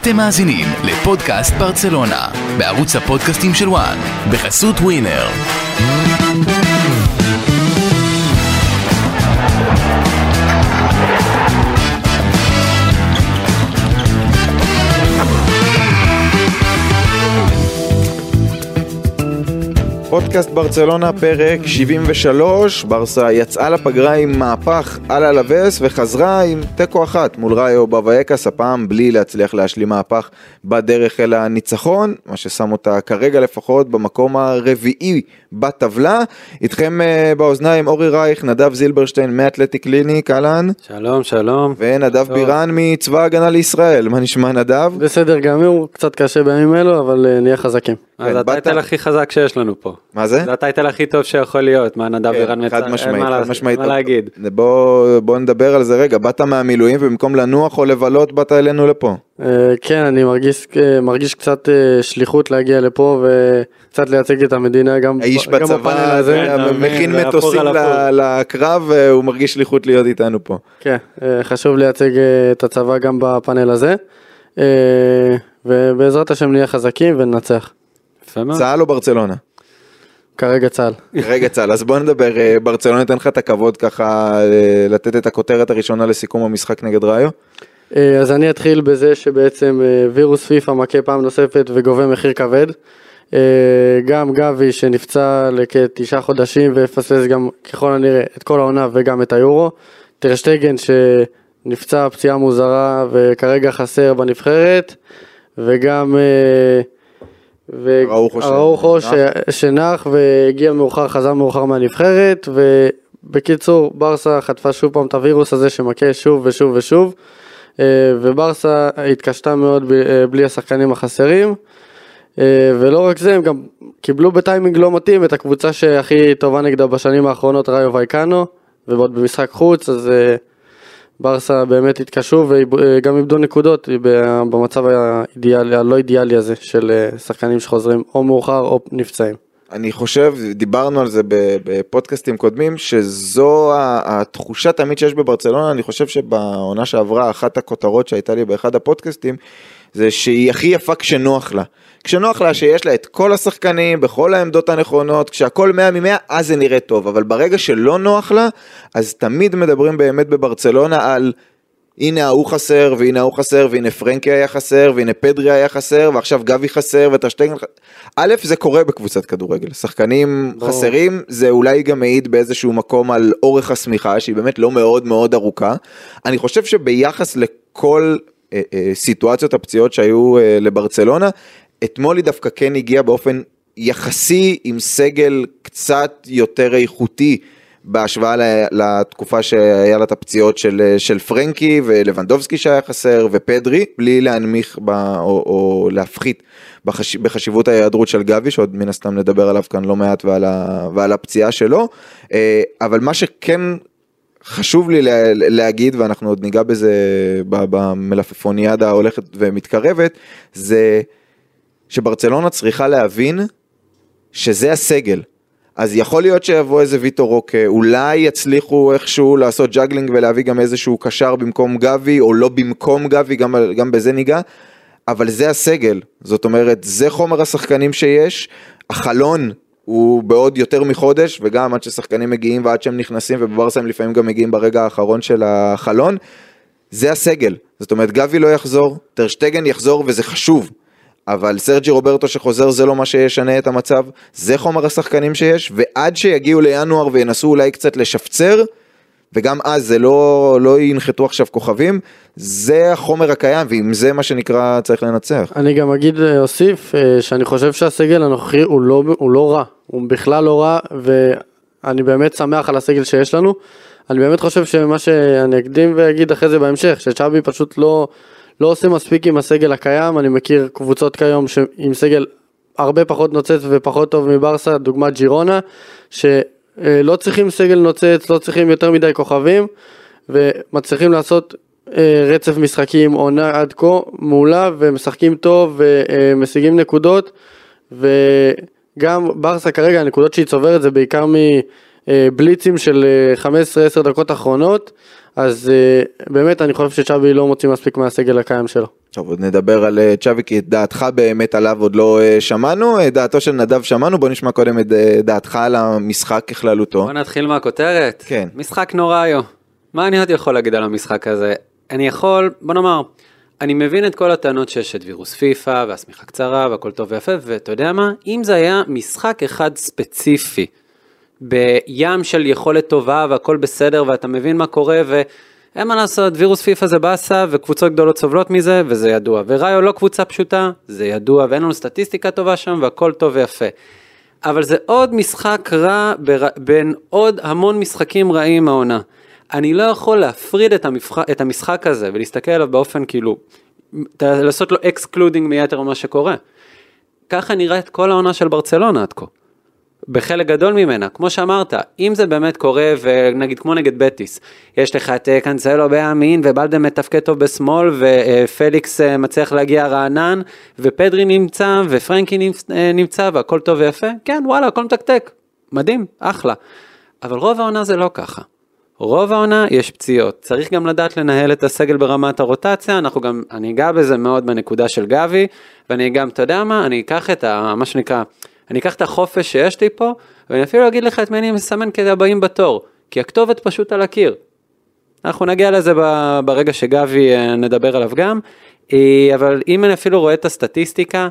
אתם מאזינים לפודקאסט ברצלונה, בערוץ הפודקאסטים של וואן, בחסות ווינר. פודקאסט ברצלונה, פרק 73, ברסה יצאה לפגרה עם מהפך על הלווס וחזרה עם תיקו אחת מול ראיו בבייקס, הפעם בלי להצליח להשלים מהפך בדרך אל הניצחון, מה ששם אותה כרגע לפחות במקום הרביעי בטבלה. איתכם uh, באוזניים אורי רייך, נדב זילברשטיין מאתלטיק קליניק, אהלן. שלום, שלום. ונדב טוב. בירן מצבא ההגנה לישראל, מה נשמע נדב? בסדר גמור, קצת קשה בימים אלו, אבל אה, נהיה חזקים. אז כן, זה באת- הטייטל הכי חזק שיש לנו פה. מה זה? זה הטייטל הכי טוב שיכול להיות, מה נדב כן, אירן מצא, חד משמעית, מה חד משמעית. מה להגיד. בוא, בוא נדבר על זה רגע, באת מהמילואים ובמקום לנוח או לבלות באת אלינו לפה. אה, כן, אני מרגיש, אה, מרגיש קצת אה, שליחות להגיע לפה וקצת לייצג את המדינה גם, האיש בפאנל בצבא הזה. מכין מטוסים לקרב והוא מרגיש שליחות להיות איתנו פה. כן, אה, חשוב לייצג אה, את הצבא גם בפאנל הזה. אה, ובעזרת השם נהיה חזקים וננצח. צה"ל או ברצלונה? כרגע צה"ל. רגע צה"ל, אז בוא נדבר, אה, ברצלונה ניתן לך את הכבוד ככה אה, לתת את הכותרת הראשונה לסיכום המשחק נגד ראיו. אה, אז אני אתחיל בזה שבעצם אה, וירוס פיפא מכה פעם נוספת וגובה מחיר כבד. אה, גם גבי שנפצע לכתשעה חודשים ויפספס גם ככל הנראה את כל העונה וגם את היורו. טרשטגן שנפצע פציעה מוזרה וכרגע חסר בנבחרת. וגם אה, אראוחו. ש- שנח והגיע מאוחר, חזר מאוחר מהנבחרת. ובקיצור, ברסה חטפה שוב פעם את הווירוס הזה שמכה שוב ושוב ושוב. אה, וברסה התקשתה מאוד אה, בלי השחקנים החסרים. אה, ולא רק זה, הם גם קיבלו בטיימינג לא מתאים את הקבוצה שהכי טובה נגדה בשנים האחרונות, ראיו וייקנו, ועוד במשחק חוץ, אז אה, ברסה באמת התקשו וגם איבדו נקודות במצב האידיאלי, הלא אידיאלי הזה של אה, שחקנים שחוזרים או מאוחר או נפצעים. אני חושב, דיברנו על זה בפודקאסטים קודמים, שזו התחושה תמיד שיש בברצלונה, אני חושב שבעונה שעברה, אחת הכותרות שהייתה לי באחד הפודקאסטים, זה שהיא הכי יפה כשנוח לה. כשנוח לה שיש לה את כל השחקנים בכל העמדות הנכונות, כשהכל 100 מ-100, אז זה נראה טוב, אבל ברגע שלא נוח לה, אז תמיד מדברים באמת בברצלונה על הנה ההוא חסר, והנה ההוא חסר, והנה פרנקי היה חסר, והנה פדרי היה חסר, ועכשיו גבי חסר, וטרשטגן חסר. א', זה קורה בקבוצת כדורגל. שחקנים ברור. חסרים, זה אולי גם מעיד באיזשהו מקום על אורך השמיכה, שהיא באמת לא מאוד מאוד ארוכה. אני חושב שביחס לכל סיטואציות הפציעות שהיו אה, לברצלונה, אתמול היא דווקא כן הגיעה באופן יחסי עם סגל קצת יותר איכותי. בהשוואה לתקופה שהיה לה את הפציעות של, אה, של פרנקי ולבנדובסקי שהיה חסר ופדרי, בלי להנמיך ב, או, או להפחית בחש, בחשיבות ההיעדרות של גבי, שעוד מן הסתם נדבר עליו כאן לא מעט ועל, ה, ועל הפציעה שלו, אה, אבל מה שכן חשוב לי לה, להגיד, ואנחנו עוד ניגע בזה במלפפוניאדה ההולכת ומתקרבת, זה שברצלונה צריכה להבין שזה הסגל. אז יכול להיות שיבוא איזה ויטור רוקה, אולי יצליחו איכשהו לעשות juggling ולהביא גם איזשהו קשר במקום גבי, או לא במקום גבי, גם, גם בזה ניגע, אבל זה הסגל, זאת אומרת, זה חומר השחקנים שיש, החלון הוא בעוד יותר מחודש, וגם עד ששחקנים מגיעים ועד שהם נכנסים, ובברסה הם לפעמים גם מגיעים ברגע האחרון של החלון, זה הסגל, זאת אומרת, גבי לא יחזור, טרשטגן יחזור וזה חשוב. אבל סרג'י רוברטו שחוזר זה לא מה שישנה את המצב, זה חומר השחקנים שיש, ועד שיגיעו לינואר וינסו אולי קצת לשפצר, וגם אז זה לא, לא ינחתו עכשיו כוכבים, זה החומר הקיים, ועם זה מה שנקרא צריך לנצח. אני גם אגיד, אה, אוסיף, אה, שאני חושב שהסגל הנוכחי הוא לא, הוא לא רע, הוא בכלל לא רע, ואני באמת שמח על הסגל שיש לנו. אני באמת חושב שמה שאני אקדים ואגיד אחרי זה בהמשך, שצ'אבי פשוט לא, לא עושה מספיק עם הסגל הקיים, אני מכיר קבוצות כיום ש- עם סגל הרבה פחות נוצץ ופחות טוב מברסה, דוגמת ג'ירונה, שלא צריכים סגל נוצץ, לא צריכים יותר מדי כוכבים, ומצליחים לעשות אה, רצף משחקים עונה עד כה מעולה ומשחקים טוב ומשיגים נקודות וגם ברסה כרגע הנקודות שהיא צוברת זה בעיקר מבליצים של אה, 15-10 דקות אחרונות אז אה, באמת אני חושב שצ'אבי לא מוציא מספיק מהסגל הקיים שלו. טוב, עוד נדבר על אה, צ'אבי, כי את דעתך באמת עליו עוד לא אה, שמענו, את דעתו של נדב שמענו, בוא נשמע קודם את אה, דעתך על המשחק ככללותו. בוא נתחיל מהכותרת. כן. משחק נוראיו. מה אני עוד יכול להגיד על המשחק הזה? אני יכול, בוא נאמר, אני מבין את כל הטענות שיש את וירוס פיפא והשמיכה קצרה והכל טוב ויפה, ואתה יודע מה? אם זה היה משחק אחד ספציפי, בים של יכולת טובה והכל בסדר ואתה מבין מה קורה ואין מה לעשות, וירוס פיפא זה באסה וקבוצות גדולות סובלות מזה וזה ידוע. וראיו לא קבוצה פשוטה, זה ידוע ואין לנו סטטיסטיקה טובה שם והכל טוב ויפה. אבל זה עוד משחק רע בר... בין עוד המון משחקים רעים העונה. אני לא יכול להפריד את, המבח... את המשחק הזה ולהסתכל עליו באופן כאילו, לעשות לו excluding מיתר מה שקורה. ככה נראית כל העונה של ברצלונה עד כה. בחלק גדול ממנה, כמו שאמרת, אם זה באמת קורה, ונגיד כמו נגד בטיס, יש לך את אה, קאנסלו בימין, ובלדה מתפקד טוב בשמאל, ופליקס אה, מצליח להגיע רענן, ופדרי נמצא, ופרנקי אה, נמצא, והכל טוב ויפה, כן, וואלה, הכל מתקתק, מדהים, אחלה. אבל רוב העונה זה לא ככה. רוב העונה יש פציעות, צריך גם לדעת לנהל את הסגל ברמת הרוטציה, אנחנו גם, אני אגע בזה מאוד בנקודה של גבי, ואני גם, אתה יודע מה, אני אקח את ה, מה שנקרא, אני אקח את החופש שיש לי פה, ואני אפילו אגיד לך את מי אני מסמן כבאים בתור, כי הכתובת פשוט על הקיר. אנחנו נגיע לזה ברגע שגבי אה, נדבר עליו גם, אה, אבל אם אני אפילו רואה את הסטטיסטיקה,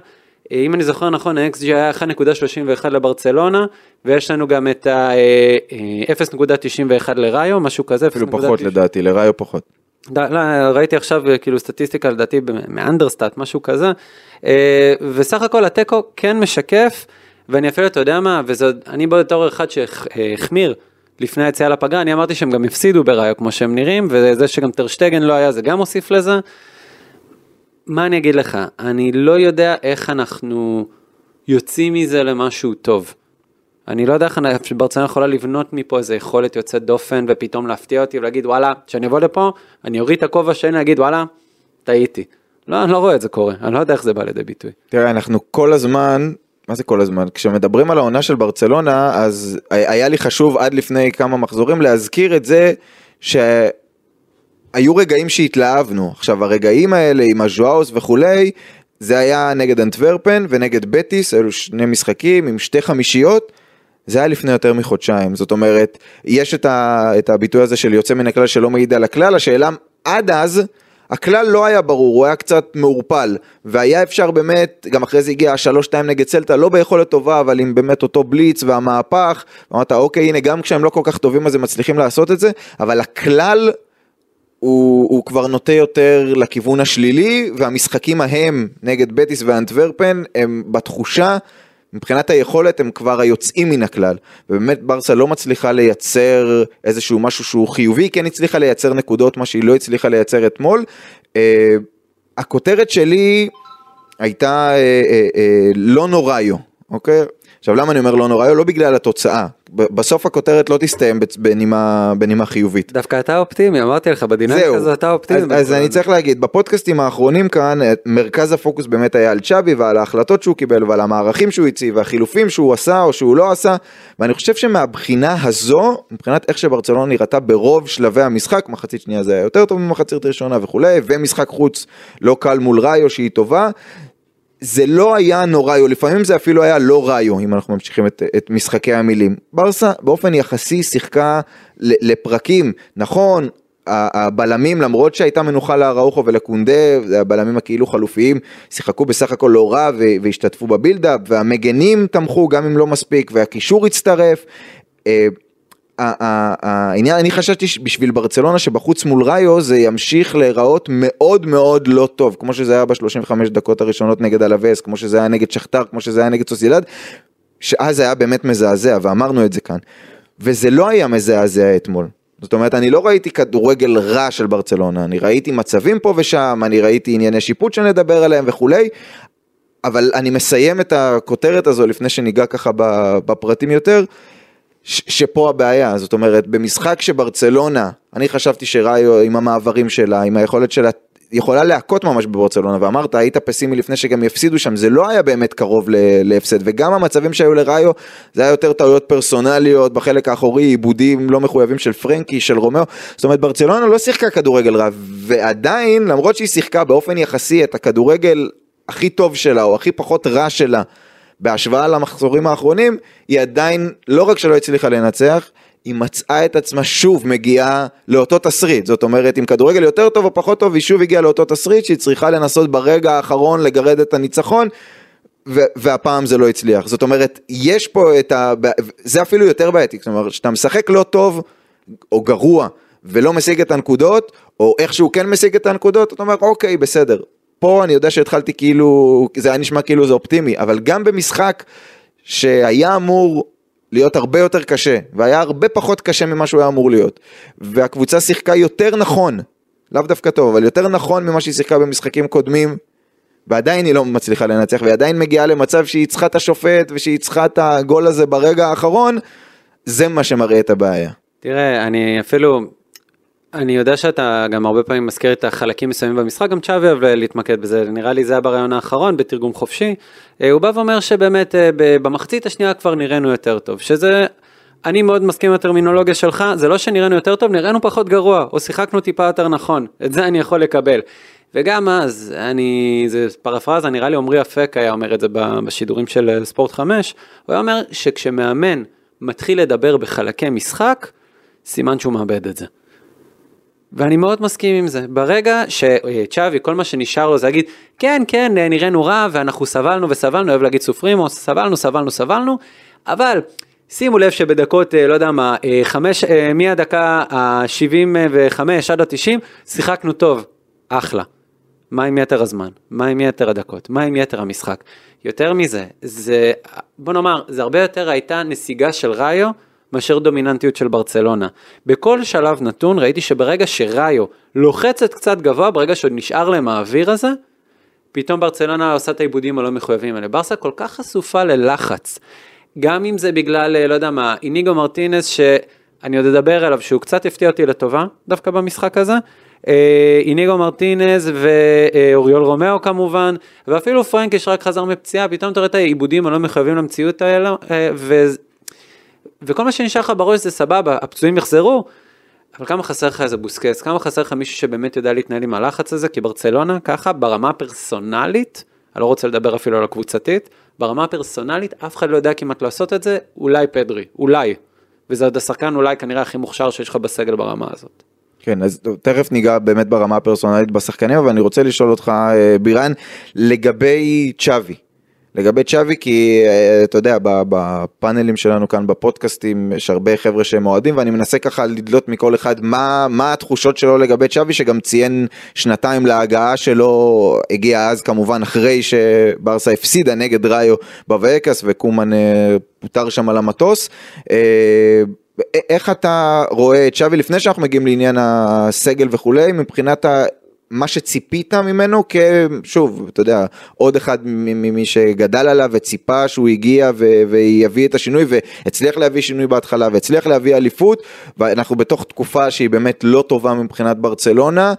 אה, אם אני זוכר נכון, ה-XG היה 1.31 לברצלונה, ויש לנו גם את ה-0.91 לראיו, משהו כזה. אפילו 0.90. פחות לדעתי, לראיו פחות. לא, לא, ראיתי עכשיו כאילו סטטיסטיקה לדעתי מאנדרסטאט, משהו כזה, וסך הכל התיקו כן משקף, ואני אפילו, אתה יודע מה, עוד- אני בתור אחד שהחמיר לפני היציאה לפגרה, אני אמרתי שהם גם הפסידו בראיו כמו שהם נראים, וזה שגם טרשטגן לא היה, זה גם הוסיף לזה. מה אני אגיד לך, אני לא יודע איך אנחנו יוצאים מזה למשהו טוב. אני לא יודע איך ברצלונה יכולה לבנות מפה איזה יכולת יוצאת דופן ופתאום להפתיע אותי ולהגיד וואלה, כשאני אבוא לפה, אני אוריד את הכובע שלי להגיד וואלה, טעיתי. לא, אני לא רואה את זה קורה, אני לא יודע איך זה בא לידי ביטוי. תראה, אנחנו כל הזמן, מה זה כל הזמן? כשמדברים על העונה של ברצלונה, אז היה לי חשוב עד לפני כמה מחזורים להזכיר את זה שהיו רגעים שהתלהבנו. עכשיו, הרגעים האלה עם הז'ואוס וכולי, זה היה נגד אנטוורפן ונגד בטיס, אלו שני משחקים עם שתי חמישיות. זה היה לפני יותר מחודשיים, זאת אומרת, יש את, ה, את הביטוי הזה של יוצא מן הכלל שלא מעיד על הכלל, השאלה עד אז, הכלל לא היה ברור, הוא היה קצת מעורפל, והיה אפשר באמת, גם אחרי זה הגיע השלוש שתיים נגד סלטה, לא ביכולת טובה, אבל עם באמת אותו בליץ והמהפך, אמרת אוקיי הנה גם כשהם לא כל כך טובים אז הם מצליחים לעשות את זה, אבל הכלל הוא, הוא כבר נוטה יותר לכיוון השלילי, והמשחקים ההם נגד בטיס ואנטוורפן הם בתחושה, מבחינת היכולת הם כבר היוצאים מן הכלל. ובאמת ברסה לא מצליחה לייצר איזשהו משהו שהוא חיובי, כן הצליחה לייצר נקודות, מה שהיא לא הצליחה לייצר אתמול. אה, הכותרת שלי הייתה אה, אה, אה, לא נוראיו, אוקיי? עכשיו למה אני אומר לא נוראיו? לא בגלל התוצאה. בסוף הכותרת לא תסתיים בנימה, בנימה חיובית. דווקא אתה אופטימי, אמרתי לך, בדינמיקה הזו אתה אופטימי. אז, אז אני. צריך להגיד, בפודקאסטים האחרונים כאן, אה, מרכז הפוקוס באמת היה על צ'אבי ועל ההחלטות שהוא קיבל ועל המערכים שהוא הציב והחילופים שהוא עשה או שהוא לא עשה, ואני חושב שמהבחינה הזו, מבחינת איך שברצלונה נראתה ברוב שלבי המשחק, מחצית שנייה זה היה יותר טוב ממחצית ראשונה וכולי, ומשחק חוץ לא קל מול ראיו שהיא טובה. זה לא היה נוראיו, לפעמים זה אפילו היה לא ראיו, אם אנחנו ממשיכים את, את משחקי המילים. ברסה באופן יחסי שיחקה לפרקים, נכון, הבלמים למרות שהייתה מנוחה לאראוחו ולקונדה, הבלמים הכאילו חלופיים, שיחקו בסך הכל לא רע והשתתפו בבילדאפ, והמגנים תמכו גם אם לא מספיק, והקישור הצטרף. העניין, אני חשבתי בשביל ברצלונה שבחוץ מול ראיו זה ימשיך להיראות מאוד מאוד לא טוב, כמו שזה היה ב-35 דקות הראשונות נגד אלווס, כמו שזה היה נגד שכתר, כמו שזה היה נגד סוסיידד, שאז היה באמת מזעזע, ואמרנו את זה כאן. וזה לא היה מזעזע אתמול. זאת אומרת, אני לא ראיתי כדורגל רע של ברצלונה, אני ראיתי מצבים פה ושם, אני ראיתי ענייני שיפוט שנדבר עליהם וכולי, אבל אני מסיים את הכותרת הזו לפני שניגע ככה בפרטים יותר. שפה הבעיה, זאת אומרת, במשחק שברצלונה, אני חשבתי שראיו עם המעברים שלה, עם היכולת שלה יכולה להכות ממש בברצלונה, ואמרת, היית פסימי לפני שגם יפסידו שם, זה לא היה באמת קרוב להפסד, וגם המצבים שהיו לראיו, זה היה יותר טעויות פרסונליות בחלק האחורי, איבודים לא מחויבים של פרנקי, של רומאו, זאת אומרת, ברצלונה לא שיחקה כדורגל רע, ועדיין, למרות שהיא שיחקה באופן יחסי את הכדורגל הכי טוב שלה, או הכי פחות רע שלה, בהשוואה למחזורים האחרונים, היא עדיין, לא רק שלא הצליחה לנצח, היא מצאה את עצמה שוב מגיעה לאותו תסריט, זאת אומרת עם כדורגל יותר טוב או פחות טוב, היא שוב הגיעה לאותו תסריט שהיא צריכה לנסות ברגע האחרון לגרד את הניצחון, ו- והפעם זה לא הצליח, זאת אומרת יש פה את ה... זה אפילו יותר בעייתי, זאת אומרת שאתה משחק לא טוב או גרוע ולא משיג את הנקודות, או איכשהו כן משיג את הנקודות, אתה אומר אוקיי בסדר, פה אני יודע שהתחלתי כאילו, זה היה נשמע כאילו זה אופטימי, אבל גם במשחק שהיה אמור להיות הרבה יותר קשה, והיה הרבה פחות קשה ממה שהוא היה אמור להיות, והקבוצה שיחקה יותר נכון, לאו דווקא טוב, אבל יותר נכון ממה שהיא שיחקה במשחקים קודמים, ועדיין היא לא מצליחה לנצח, והיא עדיין מגיעה למצב שהיא צריכה את השופט, ושהיא צריכה את הגול הזה ברגע האחרון, זה מה שמראה את הבעיה. תראה, אני אפילו, אני יודע שאתה גם הרבה פעמים מזכיר את החלקים מסוימים במשחק, גם צ'אבי אוהב להתמקד בזה, נראה לי זה היה ברעיון האחרון בתרגום חופשי. אה, הוא בא ואומר שבאמת אה, במחצית השנייה כבר נראינו יותר טוב, שזה, אני מאוד מסכים עם הטרמינולוגיה שלך, זה לא שנראינו יותר טוב, נראינו פחות גרוע, או שיחקנו טיפה יותר נכון, את זה אני יכול לקבל. וגם אז, אני, זה פרפרזה, נראה לי עמרי אפק היה אומר את זה בשידורים של אה, ספורט 5, הוא היה אומר שכשמאמן מתחיל לדבר בחלקי משחק, סימן שהוא מאבד את זה. ואני מאוד מסכים עם זה. ברגע שצ'אבי, כל מה שנשאר לו זה להגיד, כן, כן, נראינו רע, ואנחנו סבלנו וסבלנו, אוהב להגיד סופרימו, סבלנו, סבלנו, סבלנו, אבל שימו לב שבדקות, אה, לא יודע מה, אה, חמש, אה, מהדקה ה-75 עד ה-90, שיחקנו טוב, אחלה. מה עם יתר הזמן? מה עם יתר הדקות? מה עם יתר המשחק? יותר מזה, זה, בוא נאמר, זה הרבה יותר הייתה נסיגה של ראיו, מאשר דומיננטיות של ברצלונה. בכל שלב נתון ראיתי שברגע שראיו לוחצת קצת גבוה, ברגע שעוד נשאר להם האוויר הזה, פתאום ברצלונה עושה את העיבודים הלא מחויבים האלה. ברסה כל כך חשופה ללחץ, גם אם זה בגלל, אה, לא יודע מה, איניגו מרטינס, שאני עוד אדבר עליו, שהוא קצת הפתיע אותי לטובה, דווקא במשחק הזה. אה, איניגו מרטינז ואוריול רומאו כמובן, ואפילו פרנקי שרק חזר מפציעה, פתאום אתה רואה את האיבודים הלא מחויבים למציאות האלה, אה, וכל מה שנשאר לך בראש זה סבבה, הפצועים יחזרו, אבל כמה חסר לך איזה בוסקס, כמה חסר לך מישהו שבאמת יודע להתנהל עם הלחץ הזה, כי ברצלונה ככה, ברמה הפרסונלית, אני לא רוצה לדבר אפילו על הקבוצתית, ברמה הפרסונלית אף אחד לא יודע כמעט לעשות את זה, אולי פדרי, אולי. וזה עוד השחקן אולי כנראה הכי מוכשר שיש לך בסגל ברמה הזאת. כן, אז תכף ניגע באמת ברמה הפרסונלית בשחקנים, אבל אני רוצה לשאול אותך, אה, בירן, לגבי צ'אבי. לגבי צ'אבי כי אה, אתה יודע בפאנלים שלנו כאן בפודקאסטים יש הרבה חבר'ה שהם אוהדים ואני מנסה ככה לדלות מכל אחד מה מה התחושות שלו לגבי צ'אבי שגם ציין שנתיים להגעה שלו הגיע אז כמובן אחרי שברסה הפסידה נגד ראיו בווקס וקומן אה, פוטר שם על המטוס. אה, איך אתה רואה את שווי לפני שאנחנו מגיעים לעניין הסגל וכולי מבחינת מה שציפית ממנו כשוב אתה יודע עוד אחד ממי שגדל עליו וציפה שהוא הגיע ו- ויביא את השינוי והצליח להביא שינוי בהתחלה והצליח להביא אליפות ואנחנו בתוך תקופה שהיא באמת לא טובה מבחינת ברצלונה.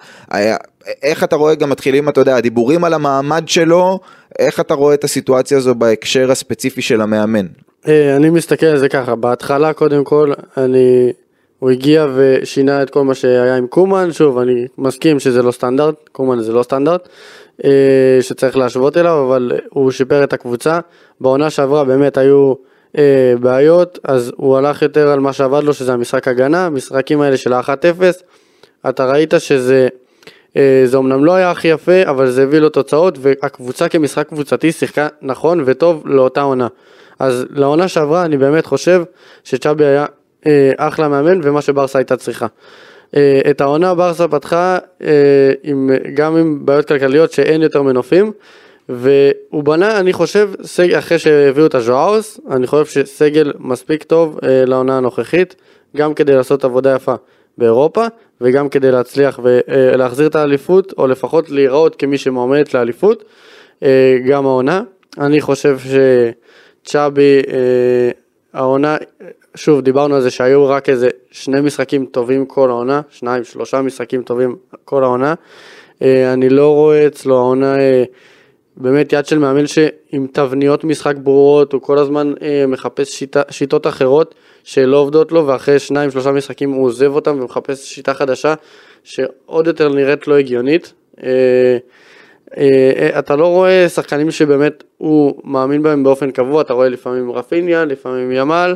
איך אתה רואה גם מתחילים אתה יודע הדיבורים על המעמד שלו איך אתה רואה את הסיטואציה הזו בהקשר הספציפי של המאמן. אה, אני מסתכל על זה ככה בהתחלה קודם כל אני הוא הגיע ושינה את כל מה שהיה עם קומן, שוב אני מסכים שזה לא סטנדרט, קומן זה לא סטנדרט, אה, שצריך להשוות אליו, אבל הוא שיפר את הקבוצה, בעונה שעברה באמת היו אה, בעיות, אז הוא הלך יותר על מה שעבד לו שזה המשחק הגנה, המשחקים האלה של ה-1-0, אתה ראית שזה, אה, זה אמנם לא היה הכי יפה, אבל זה הביא לו תוצאות, והקבוצה כמשחק קבוצתי שיחקה נכון וטוב לאותה עונה. אז לעונה שעברה אני באמת חושב שצ'אבי היה אה, אחלה מאמן ומה שברסה הייתה צריכה. אה, את העונה ברסה פתחה אה, עם, גם עם בעיות כלכליות שאין יותר מנופים והוא בנה אני חושב סג, אחרי שהביאו את הז'ואוס אני חושב שסגל מספיק טוב לעונה הנוכחית גם כדי לעשות עבודה יפה באירופה וגם כדי להצליח ולהחזיר את האליפות או לפחות להיראות כמי שמועמדת לאליפות גם העונה אני חושב שצ'אבי העונה שוב, דיברנו על זה שהיו רק איזה שני משחקים טובים כל העונה, שניים, שלושה משחקים טובים כל העונה. אה, אני לא רואה אצלו העונה אה, באמת יד של מאמן שעם תבניות משחק ברורות, הוא כל הזמן אה, מחפש שיטה, שיטות אחרות שלא עובדות לו, ואחרי שניים שלושה משחקים הוא עוזב אותם ומחפש שיטה חדשה שעוד יותר נראית לא הגיונית. אתה לא רואה שחקנים שבאמת הוא מאמין בהם באופן קבוע, אתה רואה לפעמים רפיניה, לפעמים ימל,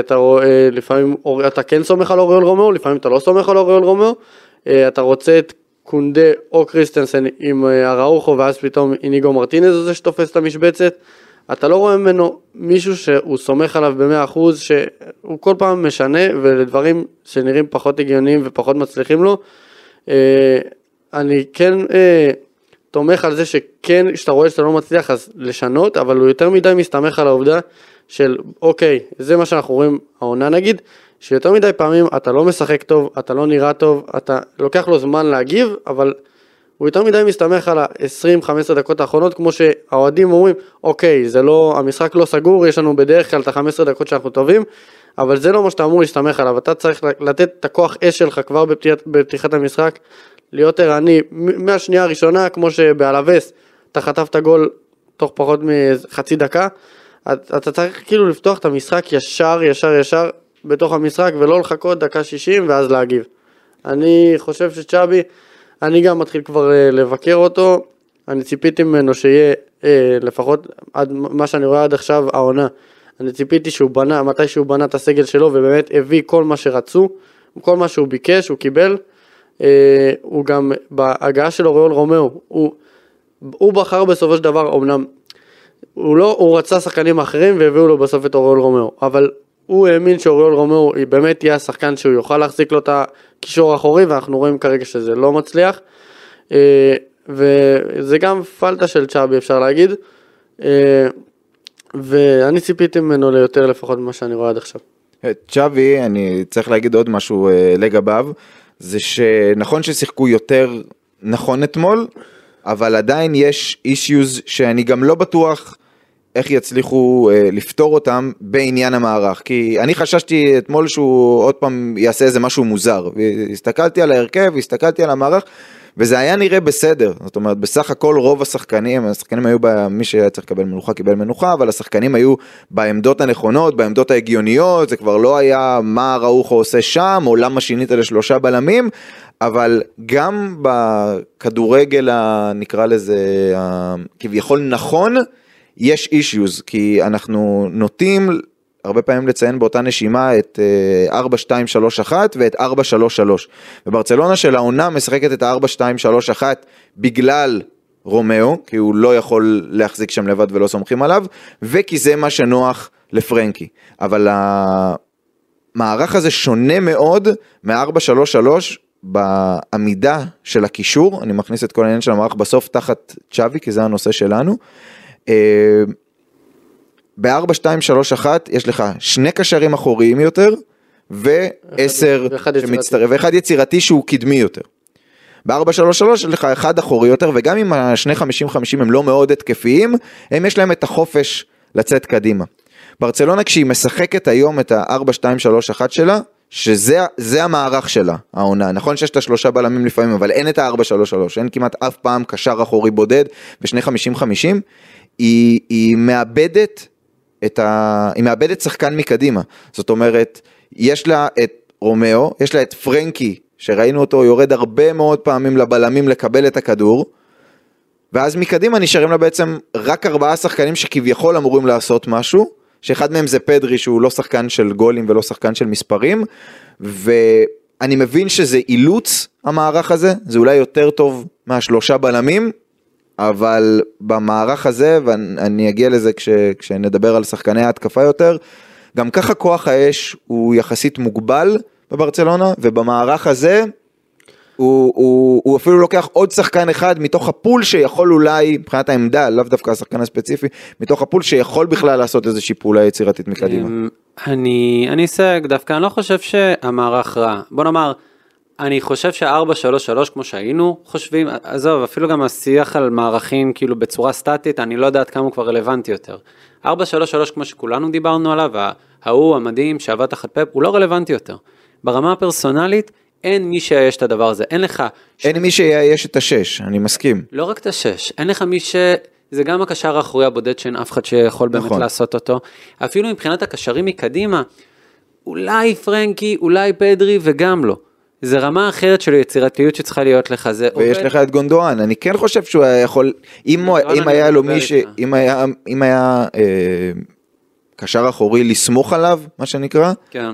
אתה רואה לפעמים, אור- אתה כן סומך על אוריול רומאו, לפעמים אתה לא סומך על אוריול רומאו, אה, אתה רוצה את קונדה או קריסטנסן עם אה, אראוחו ואז פתאום איניגו מרטינז הוא זה שתופס את המשבצת, אתה לא רואה ממנו מישהו שהוא סומך עליו במאה אחוז, שהוא כל פעם משנה ולדברים שנראים פחות הגיוניים ופחות מצליחים לו. אה, אני כן אה, תומך על זה שכן, כשאתה רואה שאתה לא מצליח אז לשנות, אבל הוא יותר מדי מסתמך על העובדה של אוקיי, זה מה שאנחנו רואים העונה נגיד, שיותר מדי פעמים אתה לא משחק טוב, אתה לא נראה טוב, אתה לוקח לו זמן להגיב, אבל הוא יותר מדי מסתמך על ה-20-15 דקות האחרונות, כמו שהאוהדים אומרים, אוקיי, זה לא, המשחק לא סגור, יש לנו בדרך כלל את ה-15 דקות שאנחנו טובים, אבל זה לא מה שאתה אמור להסתמך עליו, אתה צריך לתת את הכוח אש שלך כבר בפתיחת, בפתיחת המשחק, להיות ערני מהשנייה הראשונה, כמו שבאלווס, אתה חטפת גול תוך פחות מחצי דקה, אתה אתה צריך כאילו לפתוח את המשחק ישר, ישר, ישר בתוך המשחק, ולא לחכות דקה 60 ואז להגיב. אני חושב שצ'אבי, אני גם מתחיל כבר אה, לבקר אותו, אני ציפיתי ממנו שיהיה אה, לפחות עד מה שאני רואה עד עכשיו העונה. אני ציפיתי שהוא בנה, מתי שהוא בנה את הסגל שלו ובאמת הביא כל מה שרצו, כל מה שהוא ביקש הוא קיבל. אה, הוא גם בהגעה של אוריול רומאו, הוא, הוא בחר בסופו של דבר, אמנם הוא לא, הוא רצה שחקנים אחרים והביאו לו בסוף את אוריול רומאו, אבל הוא האמין שאוריול רומאו באמת יהיה השחקן שהוא יוכל להחזיק לו את הקישור האחורי ואנחנו רואים כרגע שזה לא מצליח. אה, וזה גם פלטה של צ'אבי אפשר להגיד. אה, ואני ציפיתי ממנו ליותר לפחות ממה שאני רואה עד עכשיו. צ'אבי, אני צריך להגיד עוד משהו אה, לגביו, זה שנכון ששיחקו יותר נכון אתמול, אבל עדיין יש אישיוז שאני גם לא בטוח איך יצליחו אה, לפתור אותם בעניין המערך. כי אני חששתי אתמול שהוא עוד פעם יעשה איזה משהו מוזר. והסתכלתי על ההרכב, הסתכלתי על המערך. וזה היה נראה בסדר, זאת אומרת בסך הכל רוב השחקנים, השחקנים היו, ב... מי שהיה צריך לקבל מנוחה קיבל מנוחה, אבל השחקנים היו בעמדות הנכונות, בעמדות ההגיוניות, זה כבר לא היה מה ראוכו עושה שם, או למה שינית לשלושה בלמים, אבל גם בכדורגל, ה... נקרא לזה, ה... כביכול נכון, יש אישיוז, כי אנחנו נוטים הרבה פעמים לציין באותה נשימה את 4-2-3-1 ואת 4-3-3. וברצלונה של העונה משחקת את ה-4-2-3-1 בגלל רומאו, כי הוא לא יכול להחזיק שם לבד ולא סומכים עליו, וכי זה מה שנוח לפרנקי. אבל המערך הזה שונה מאוד מ-4-3-3 בעמידה של הקישור, אני מכניס את כל העניין של המערך בסוף תחת צ'אבי, כי זה הנושא שלנו. ב-4, 2, 3, 1 יש לך שני קשרים אחוריים יותר ועשר שמצטרף, ואחד יצירתי שהוא קדמי יותר. ב-4, 3, 3 יש לך אחד אחורי יותר וגם אם השני 50-50 הם לא מאוד התקפיים, הם יש להם את החופש לצאת קדימה. ברצלונה כשהיא משחקת היום את ה-4, 2, 3, 1 שלה, שזה המערך שלה, העונה. נכון שיש את השלושה בלמים לפעמים, אבל אין את ה-4-3-3, אין כמעט אף פעם קשר אחורי בודד ושני 50-50. היא, היא מאבדת את ה... היא מאבדת שחקן מקדימה. זאת אומרת, יש לה את רומאו, יש לה את פרנקי, שראינו אותו יורד הרבה מאוד פעמים לבלמים לקבל את הכדור, ואז מקדימה נשארים לה בעצם רק ארבעה שחקנים שכביכול אמורים לעשות משהו, שאחד מהם זה פדרי שהוא לא שחקן של גולים ולא שחקן של מספרים, ואני מבין שזה אילוץ המערך הזה, זה אולי יותר טוב מהשלושה בלמים, אבל במערך הזה, ואני אגיע לזה כש, כשנדבר על שחקני ההתקפה יותר, גם ככה כוח האש הוא יחסית מוגבל בברצלונה, ובמערך הזה הוא, הוא, הוא אפילו לוקח עוד שחקן אחד מתוך הפול שיכול אולי, מבחינת העמדה, לאו דווקא השחקן הספציפי, מתוך הפול שיכול בכלל לעשות איזושהי פעולה יצירתית מקדימה. אני, אני אסייג, דווקא אני לא חושב שהמערך רע. בוא נאמר, אני חושב ש-4-3-3 כמו שהיינו חושבים, עזוב, אפילו גם השיח על מערכים כאילו בצורה סטטית, אני לא יודעת כמה הוא כבר רלוונטי יותר. 4-3-3 כמו שכולנו דיברנו עליו, ההוא המדהים שעבד תחת פאפ, הוא לא רלוונטי יותר. ברמה הפרסונלית, אין מי שיאייש את הדבר הזה, אין לך, אין מי שיאייש את השש, אני מסכים. לא רק את השש, אין לך מי ש... זה גם הקשר האחורי הבודד שאין אף אחד שיכול באמת נכון. לעשות אותו. אפילו מבחינת הקשרים מקדימה, אולי פרנקי, אולי פדרי וגם לא. זה רמה אחרת של יצירתיות שצריכה להיות לך, זה ויש לך את גונדואן, אני כן חושב שהוא היה יכול, אם, הוא- אם היה לו מי ש... אם היה, אם היה אה, קשר אחורי לסמוך עליו, מה שנקרא, כן.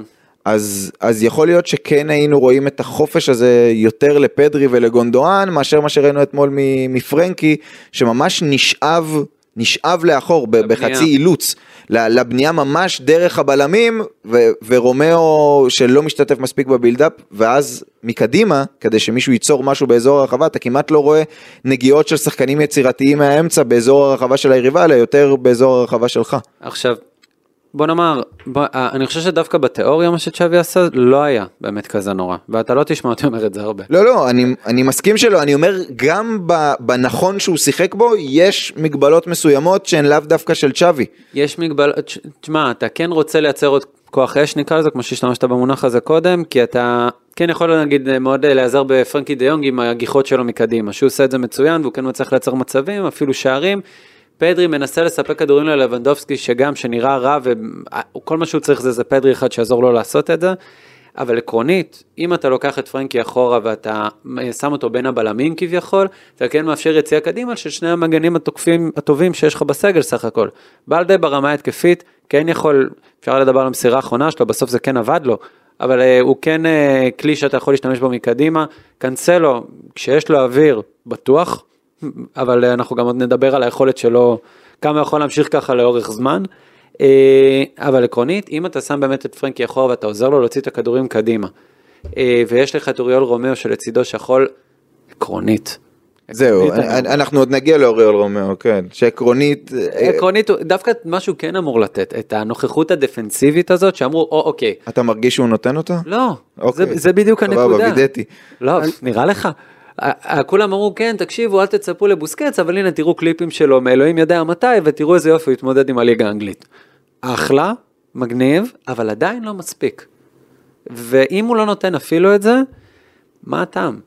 אז, אז יכול להיות שכן היינו רואים את החופש הזה יותר לפדרי ולגונדואן, מאשר מה שראינו אתמול מפרנקי, שממש נשאב, נשאב לאחור לבנייה. בחצי אילוץ, לבנייה ממש דרך הבלמים, ו- ורומאו שלא משתתף מספיק בבילדאפ, ואז מקדימה, כדי שמישהו ייצור משהו באזור הרחבה, אתה כמעט לא רואה נגיעות של שחקנים יצירתיים מהאמצע באזור הרחבה של היריבה, אלא יותר באזור הרחבה שלך. עכשיו, בוא נאמר, בוא, אה, אני חושב שדווקא בתיאוריה מה שצ'אבי עשה לא היה באמת כזה נורא, ואתה לא תשמע אותי אומר את זה הרבה. לא, לא, אני, אני מסכים שלא, אני אומר, גם בנכון שהוא שיחק בו, יש מגבלות מסוימות שהן לאו דווקא של צ'אבי. יש מגבלות, תש- תשמע, אתה כן רוצה לייצר עוד כוח אש נקרא לזה, כמו שהשתמשת במונח הזה קודם, כי אתה כן יכול נגיד מאוד להיעזר בפרנקי דה יונג עם הגיחות שלו מקדימה, שהוא עושה את זה מצוין והוא כן מצליח לייצר מצבים, אפילו שערים. פדרי מנסה לספק כדורים ללבנדובסקי שגם שנראה רע וכל מה שהוא צריך זה זה פדרי אחד שיעזור לו לעשות את זה. אבל עקרונית, אם אתה לוקח את פרנקי אחורה ואתה שם אותו בין הבלמים כביכול, אתה כן מאפשר יציאה קדימה של שני המגנים התוקפים הטובים שיש לך בסגל סך הכל. בלדה ברמה ההתקפית כן יכול, אפשר לדבר על המסירה האחרונה שלו, בסוף זה כן עבד לו, אבל uh, הוא כן uh, כלי שאתה יכול להשתמש בו מקדימה. קאנסלו, כשיש לו אוויר, בטוח, אבל uh, אנחנו גם עוד נדבר על היכולת שלו, כמה יכול להמשיך ככה לאורך זמן. אה, אבל עקרונית, אם אתה שם באמת את פרנקי אחורה ואתה עוזר לו להוציא את הכדורים קדימה, אה, ויש לך את אוריול רומאו שלצידו שיכול, עקרונית. זהו, אנחנו עוד נגיע לאוריול רומאו, כן, שעקרונית, אה, עקרונית, דווקא משהו כן אמור לתת, את הנוכחות הדפנסיבית הזאת, שאמרו, או אוקיי, אתה מרגיש שהוא נותן אותה? לא, אוקיי. זה, בדיוק סבבה, הנקודה. וידאתי. לא, נראה לך. כולם אמרו כן תקשיבו אל תצפו לבוסקץ אבל הנה תראו קליפים שלו מאלוהים יודע מתי ותראו איזה יופי הוא התמודד עם הליגה האנגלית. אחלה, מגניב, אבל עדיין לא מספיק. ואם הוא לא נותן אפילו את זה, מה הטעם?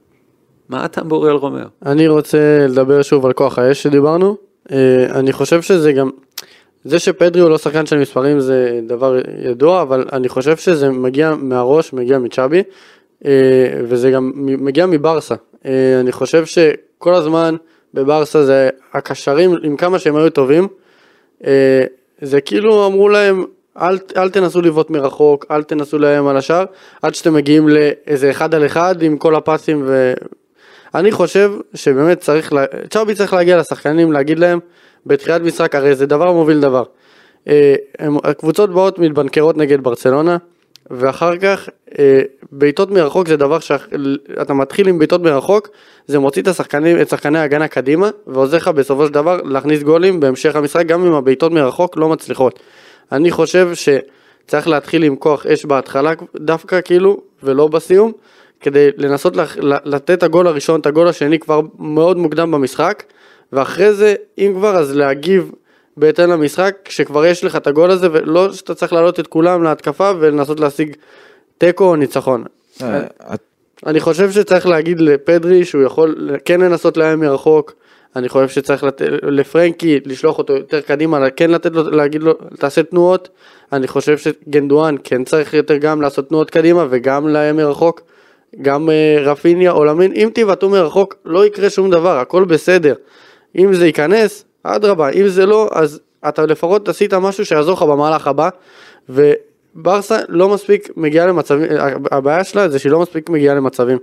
מה הטעם באוריאל רומאו? אני רוצה לדבר שוב על כוח האש שדיברנו. אה, אני חושב שזה גם, זה שפדרי הוא לא שחקן של מספרים זה דבר ידוע, אבל אני חושב שזה מגיע מהראש, מגיע מצ'אבי, וזה גם מגיע מברסה. אה, אני חושב שכל הזמן בברסה זה הקשרים, עם כמה שהם היו טובים, אה, זה כאילו אמרו להם, אל, אל תנסו לבעוט מרחוק, אל תנסו לאיים על השאר, עד שאתם מגיעים לאיזה אחד על אחד עם כל הפסים ו... אני חושב שבאמת צריך, לה... צ'אבי צריך להגיע לשחקנים, להגיד להם בתחילת משחק, הרי זה דבר מוביל דבר. אה, הקבוצות באות מתבנקרות נגד ברצלונה, ואחר כך אה, בעיטות מרחוק זה דבר שאתה מתחיל עם בעיטות מרחוק, זה מוציא את השחקנים, את שחקני ההגנה קדימה, ועוזר לך בסופו של דבר להכניס גולים בהמשך המשחק, גם אם הבעיטות מרחוק לא מצליחות. אני חושב שצריך להתחיל עם כוח אש בהתחלה דווקא כאילו, ולא בסיום, כדי לנסות לח- לתת את הגול הראשון, את הגול השני כבר מאוד מוקדם במשחק, ואחרי זה, אם כבר, אז להגיב בהתאם למשחק, כשכבר יש לך את הגול הזה, ולא שאתה צריך להעלות את כולם להתקפה ולנסות להשיג תיקו או ניצחון. אה, את- אני חושב שצריך להגיד לפדרי שהוא יכול כן לנסות לאיים מרחוק, אני חושב שצריך לת... לפרנקי לשלוח אותו יותר קדימה, כן לתת לו, להגיד לו, תעשה תנועות, אני חושב שגנדואן כן צריך יותר גם לעשות תנועות קדימה וגם לאיים מרחוק, גם אה, רפיניה או למין, אם תבעטו מרחוק לא יקרה שום דבר, הכל בסדר, אם זה ייכנס, אדרבה, אם זה לא, אז אתה לפחות עשית משהו שיעזור לך במהלך הבא, וברסה לא מספיק מגיעה למצבים, הבעיה שלה זה שהיא לא מספיק מגיעה למצבים.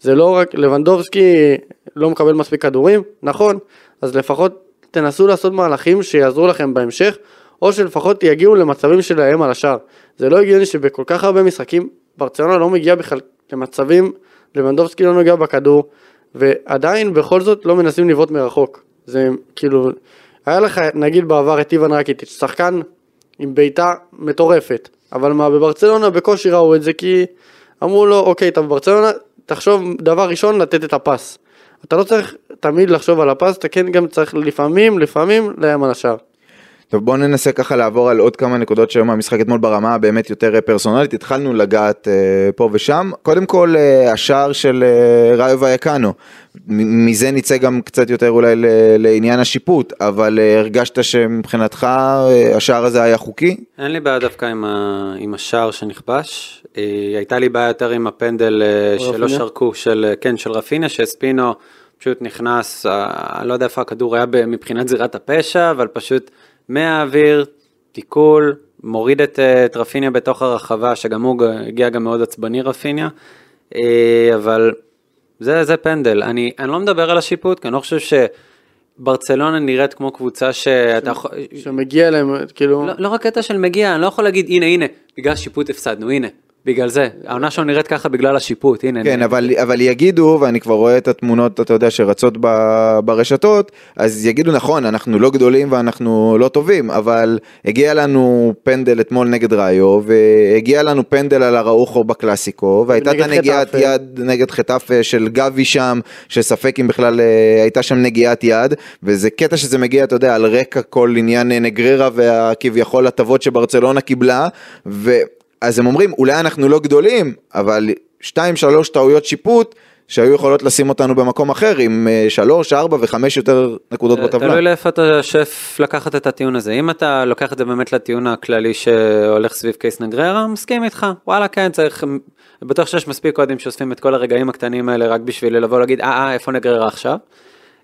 זה לא רק, לבנדובסקי לא מקבל מספיק כדורים, נכון, אז לפחות תנסו לעשות מהלכים שיעזרו לכם בהמשך, או שלפחות יגיעו למצבים שלהם על השאר. זה לא הגיוני שבכל כך הרבה משחקים ברצלונה לא מגיע בכלל למצבים, לבנדובסקי לא נוגע בכדור, ועדיין בכל זאת לא מנסים לבעוט מרחוק. זה כאילו, היה לך נגיד בעבר את איוון רקיטיץ', שחקן עם בעיטה מטורפת, אבל מה בברצלונה בקושי ראו את זה כי אמרו לו אוקיי אתה בברצלונה תחשוב דבר ראשון לתת את הפס. אתה לא צריך תמיד לחשוב על הפס, אתה כן גם צריך לפעמים, לפעמים לאיים על השאר. טוב בואו ננסה ככה לעבור על עוד כמה נקודות שהיו מהמשחק אתמול ברמה הבאמת יותר אה, פרסונלית, התחלנו לגעת אה, פה ושם, קודם כל אה, השער של אה, ראיו ויקאנו, מ- מזה נצא גם קצת יותר אולי ל- לעניין השיפוט, אבל אה, הרגשת שמבחינתך אה, השער הזה היה חוקי? אין לי בעיה דווקא עם, ה... עם השער שנכבש. אה, הייתה לי בעיה יותר עם הפנדל אה, שלא? שרקו, של, אה, כן, של רפיניה, שספינו פשוט נכנס, אה, אני לא יודע איפה הכדור היה מבחינת זירת הפשע, אבל פשוט מהאוויר, תיקול, מוריד את, את רפיניה בתוך הרחבה, שגם הוא הגיע גם מאוד עצבני רפיניה, אה, אבל זה, זה פנדל. אני, אני לא מדבר על השיפוט, כי אני לא חושב שברצלונה נראית כמו קבוצה שאתה יכול... שמגיע אליהם, כאילו, לא, לא רק קטע של מגיע, אני לא יכול להגיד הנה הנה, בגלל שיפוט הפסדנו, הנה, בגלל זה, העונה שלנו נראית ככה בגלל השיפוט, הנה. כן, הנה. אבל, אבל יגידו, ואני כבר רואה את התמונות, אתה יודע, שרצות ב- ברשתות, אז יגידו, נכון, אנחנו לא גדולים ואנחנו לא טובים, אבל הגיע לנו פנדל אתמול נגד ראיו, והגיע לנו פנדל על הראוכו בקלאסיקו, והייתה את הנגיעת חטאפה. יד נגד חטאפה של גבי שם, שספק אם בכלל אה, הייתה שם נגיעת יד, וזה קטע שזה מגיע, אתה יודע, על רקע כל עניין אה, נגררה והכביכול הטבות שברצלונה קיבלה, ו... אז הם אומרים, אולי אנחנו לא גדולים, אבל שתיים, שלוש טעויות שיפוט, שהיו יכולות לשים אותנו במקום אחר, עם אה, שלוש, ארבע וחמש יותר נקודות ת- בטבלה. תלוי לאיפה אתה שואף לקחת את הטיעון הזה. אם אתה לוקח את זה באמת לטיעון הכללי שהולך סביב קייס נגררה, מסכים איתך. וואלה, כן, צריך... בטוח שיש מספיק אוהדים שאוספים את כל הרגעים הקטנים האלה רק בשביל לבוא להגיד, אה, אה, איפה נגררה עכשיו?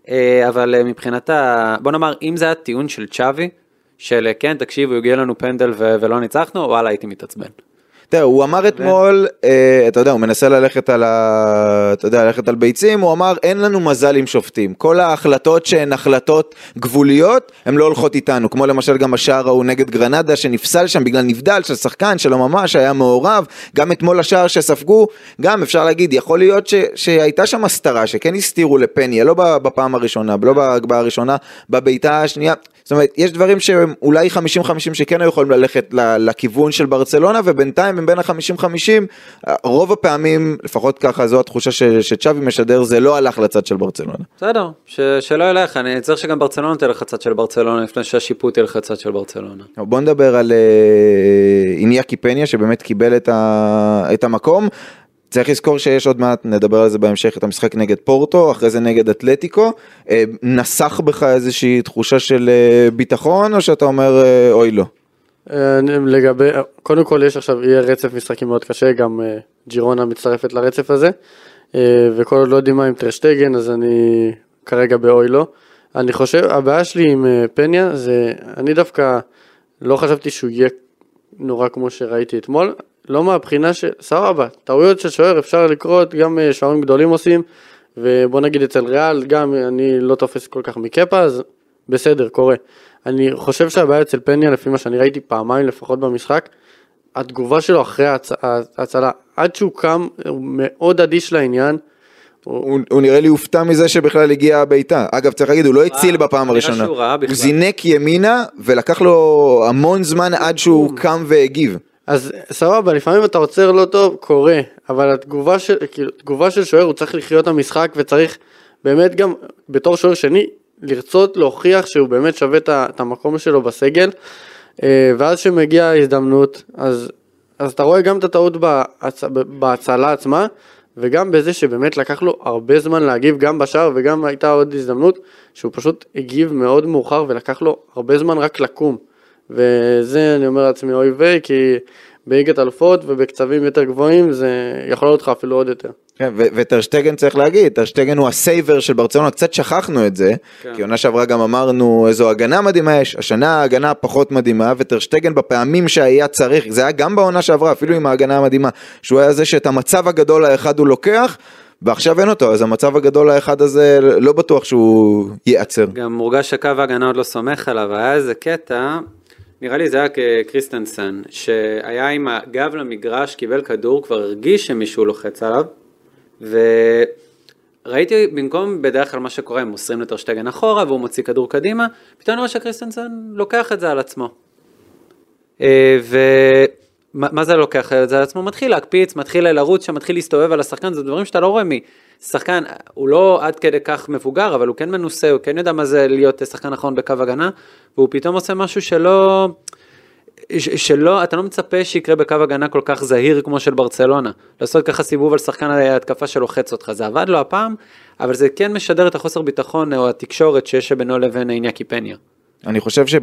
אה, אבל אה, מבחינת ה... בוא נאמר, אם זה היה טיעון של צ'אבי, של אה, כן, תקשיבו, הגיע לנו פנדל ולא ניצחנו, וואלה, הייתי מתעצבן. תראה, הוא אמר אתמול, אה, אתה יודע, הוא מנסה ללכת על ה... אתה יודע, ללכת על ביצים, הוא אמר, אין לנו מזל עם שופטים. כל ההחלטות שהן החלטות גבוליות, הן לא הולכות איתנו. כמו למשל גם השער ההוא נגד גרנדה, שנפסל שם בגלל נבדל של שחקן שלא ממש היה מעורב. גם אתמול השער שספגו, גם אפשר להגיד, יכול להיות ש... שהייתה שם הסתרה, שכן הסתירו לפניה, לא בפעם הראשונה, לא בהגבהה הראשונה, בבעיטה השנייה. זאת אומרת, יש דברים שהם אולי 50-50 שכן היו יכולים ללכת לכיוון של ברצלונה, ובינתיים הם בין ה-50-50, רוב הפעמים, לפחות ככה זו התחושה ש- שצ'אבי משדר, זה לא הלך לצד של ברצלונה. בסדר, ש- שלא ילך, אני צריך שגם ברצלונה תלך לצד של ברצלונה לפני שהשיפוט ילך לצד של ברצלונה. בוא נדבר על אה, איניאקי פניה, שבאמת קיבל את, ה- את המקום. צריך לזכור שיש עוד מעט, נדבר על זה בהמשך, את המשחק נגד פורטו, אחרי זה נגד אתלטיקו. אה, נסח בך איזושהי תחושה של אה, ביטחון, או שאתה אומר אוי לא? אה, לגבי, קודם כל יש עכשיו, יהיה רצף משחקים מאוד קשה, גם אה, ג'ירונה מצטרפת לרצף הזה, אה, וכל עוד לא יודעים מה עם טרשטגן, אז אני כרגע באוי לא. אני חושב, הבעיה שלי עם פניה זה, אני דווקא לא חשבתי שהוא יהיה נורא כמו שראיתי אתמול, לא מהבחינה של, סבבה, טעויות של שוער אפשר לקרות, גם שוערים גדולים עושים, ובוא נגיד אצל ריאל, גם אני לא תופס כל כך מקפה, אז בסדר, קורה. אני חושב שהבעיה אצל פניה, לפי מה שאני ראיתי פעמיים לפחות במשחק, התגובה שלו אחרי ההצ... ההצלה, עד שהוא קם, הוא מאוד אדיש לעניין. הוא, הוא, הוא נראה לי הופתע מזה שבכלל הגיעה הבעיטה. אגב, צריך להגיד, הוא לא הציל בפעם נראה הראשונה. הוא זינק ימינה, ולקח לו המון זמן עד שהוא קם והגיב. אז סבבה, לפעמים אתה עוצר לא טוב, קורה, אבל התגובה של, כאילו, תגובה של שוער, הוא צריך לחיות את המשחק וצריך באמת גם, בתור שוער שני, לרצות להוכיח שהוא באמת שווה את המקום שלו בסגל, אה, ואז שמגיעה ההזדמנות, אז, אז אתה רואה גם את הטעות בהצ... בהצלה עצמה, וגם בזה שבאמת לקח לו הרבה זמן להגיב גם בשער וגם הייתה עוד הזדמנות שהוא פשוט הגיב מאוד מאוחר ולקח לו הרבה זמן רק לקום. וזה אני אומר לעצמי אוי ויי כי בליגת אלפות ובקצבים יותר גבוהים זה יכול להיות לך אפילו עוד יותר. כן, וטרשטגן צריך להגיד, טרשטגן הוא ה savior של ברצלונה, קצת שכחנו את זה, כן. כי עונה שעברה גם אמרנו איזו הגנה מדהימה יש, השנה ההגנה פחות מדהימה, וטרשטגן בפעמים שהיה צריך, זה היה גם בעונה שעברה, אפילו עם ההגנה המדהימה, שהוא היה זה שאת המצב הגדול האחד הוא לוקח, ועכשיו אין אותו, אז המצב הגדול האחד הזה, לא בטוח שהוא ייעצר. גם מורגש שקו ההגנה עוד לא סומך עליו, היה איזה קטע, נראה לי זה היה קריסטנסן, שהיה עם הגב למגרש, קיבל כדור, כבר הרגיש שמישהו לוחץ עליו, וראיתי במקום בדרך כלל מה שקורה, הם מוסרים לטרשטגן אחורה והוא מוציא כדור קדימה, פתאום אני רואה שקריסטנסן לוקח את זה על עצמו. אה, מה מה זה לוקח את זה על עצמו? מתחיל להקפיץ, מתחיל לרוץ שם, מתחיל להסתובב על השחקן, זה דברים שאתה לא רואה משחקן, הוא לא עד כדי כך מבוגר, אבל הוא כן מנוסה, הוא כן יודע מה זה להיות שחקן נכון בקו הגנה, והוא פתאום עושה משהו שלא... שלא, אתה לא מצפה שיקרה בקו הגנה כל כך זהיר כמו של ברצלונה. לעשות ככה סיבוב על שחקן ההתקפה שלוחץ אותך, זה עבד לו הפעם, אבל זה כן משדר את החוסר ביטחון או התקשורת שיש בינו לבין איניאקי פניה. אני חושב שב...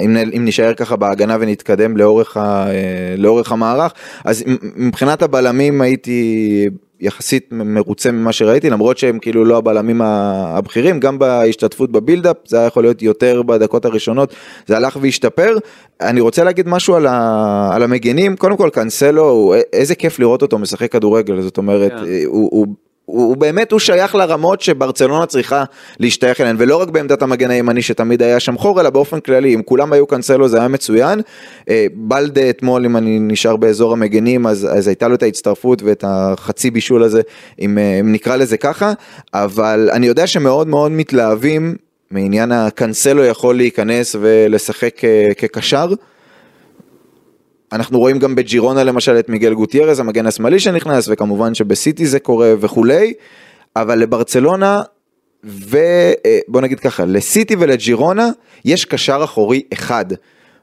אם, נשאר ככה בהגנה ונתקדם לאורך, אה, המערך, אז מבחינת הבלמים הייתי יחסית מרוצה ממה שראיתי, למרות שהם כאילו לא הבלמים הבכירים, גם בהשתתפות בבילדאפ, זה היה יכול להיות יותר בדקות הראשונות, זה הלך והשתפר. אני רוצה להגיד משהו על, ה- על המגנים, קודם כל קאנסלו, איזה כיף לראות אותו משחק כדורגל, זאת אומרת, כן. הוא, הוא, הוא, הוא באמת, הוא שייך לרמות שברצלונה צריכה להשתייך אליהן, ולא רק בעמדת המגן הימני שתמיד היה שם חור, אלא באופן כללי, אם כולם היו קאנסלו זה היה מצוין. אה, בלדה אתמול, אם אני נשאר באזור המגנים, אז, אז הייתה לו את ההצטרפות ואת החצי בישול הזה, אם, אה, אם נקרא לזה ככה, אבל אני יודע שמאוד מאוד מתלהבים מעניין הקאנסלו יכול להיכנס ולשחק אה, כקשר. אנחנו רואים גם בג'ירונה למשל את מיגל גוטיירז, המגן השמאלי שנכנס, וכמובן שבסיטי זה קורה וכולי, אבל לברצלונה, ובוא נגיד ככה, לסיטי ולג'ירונה יש קשר אחורי אחד,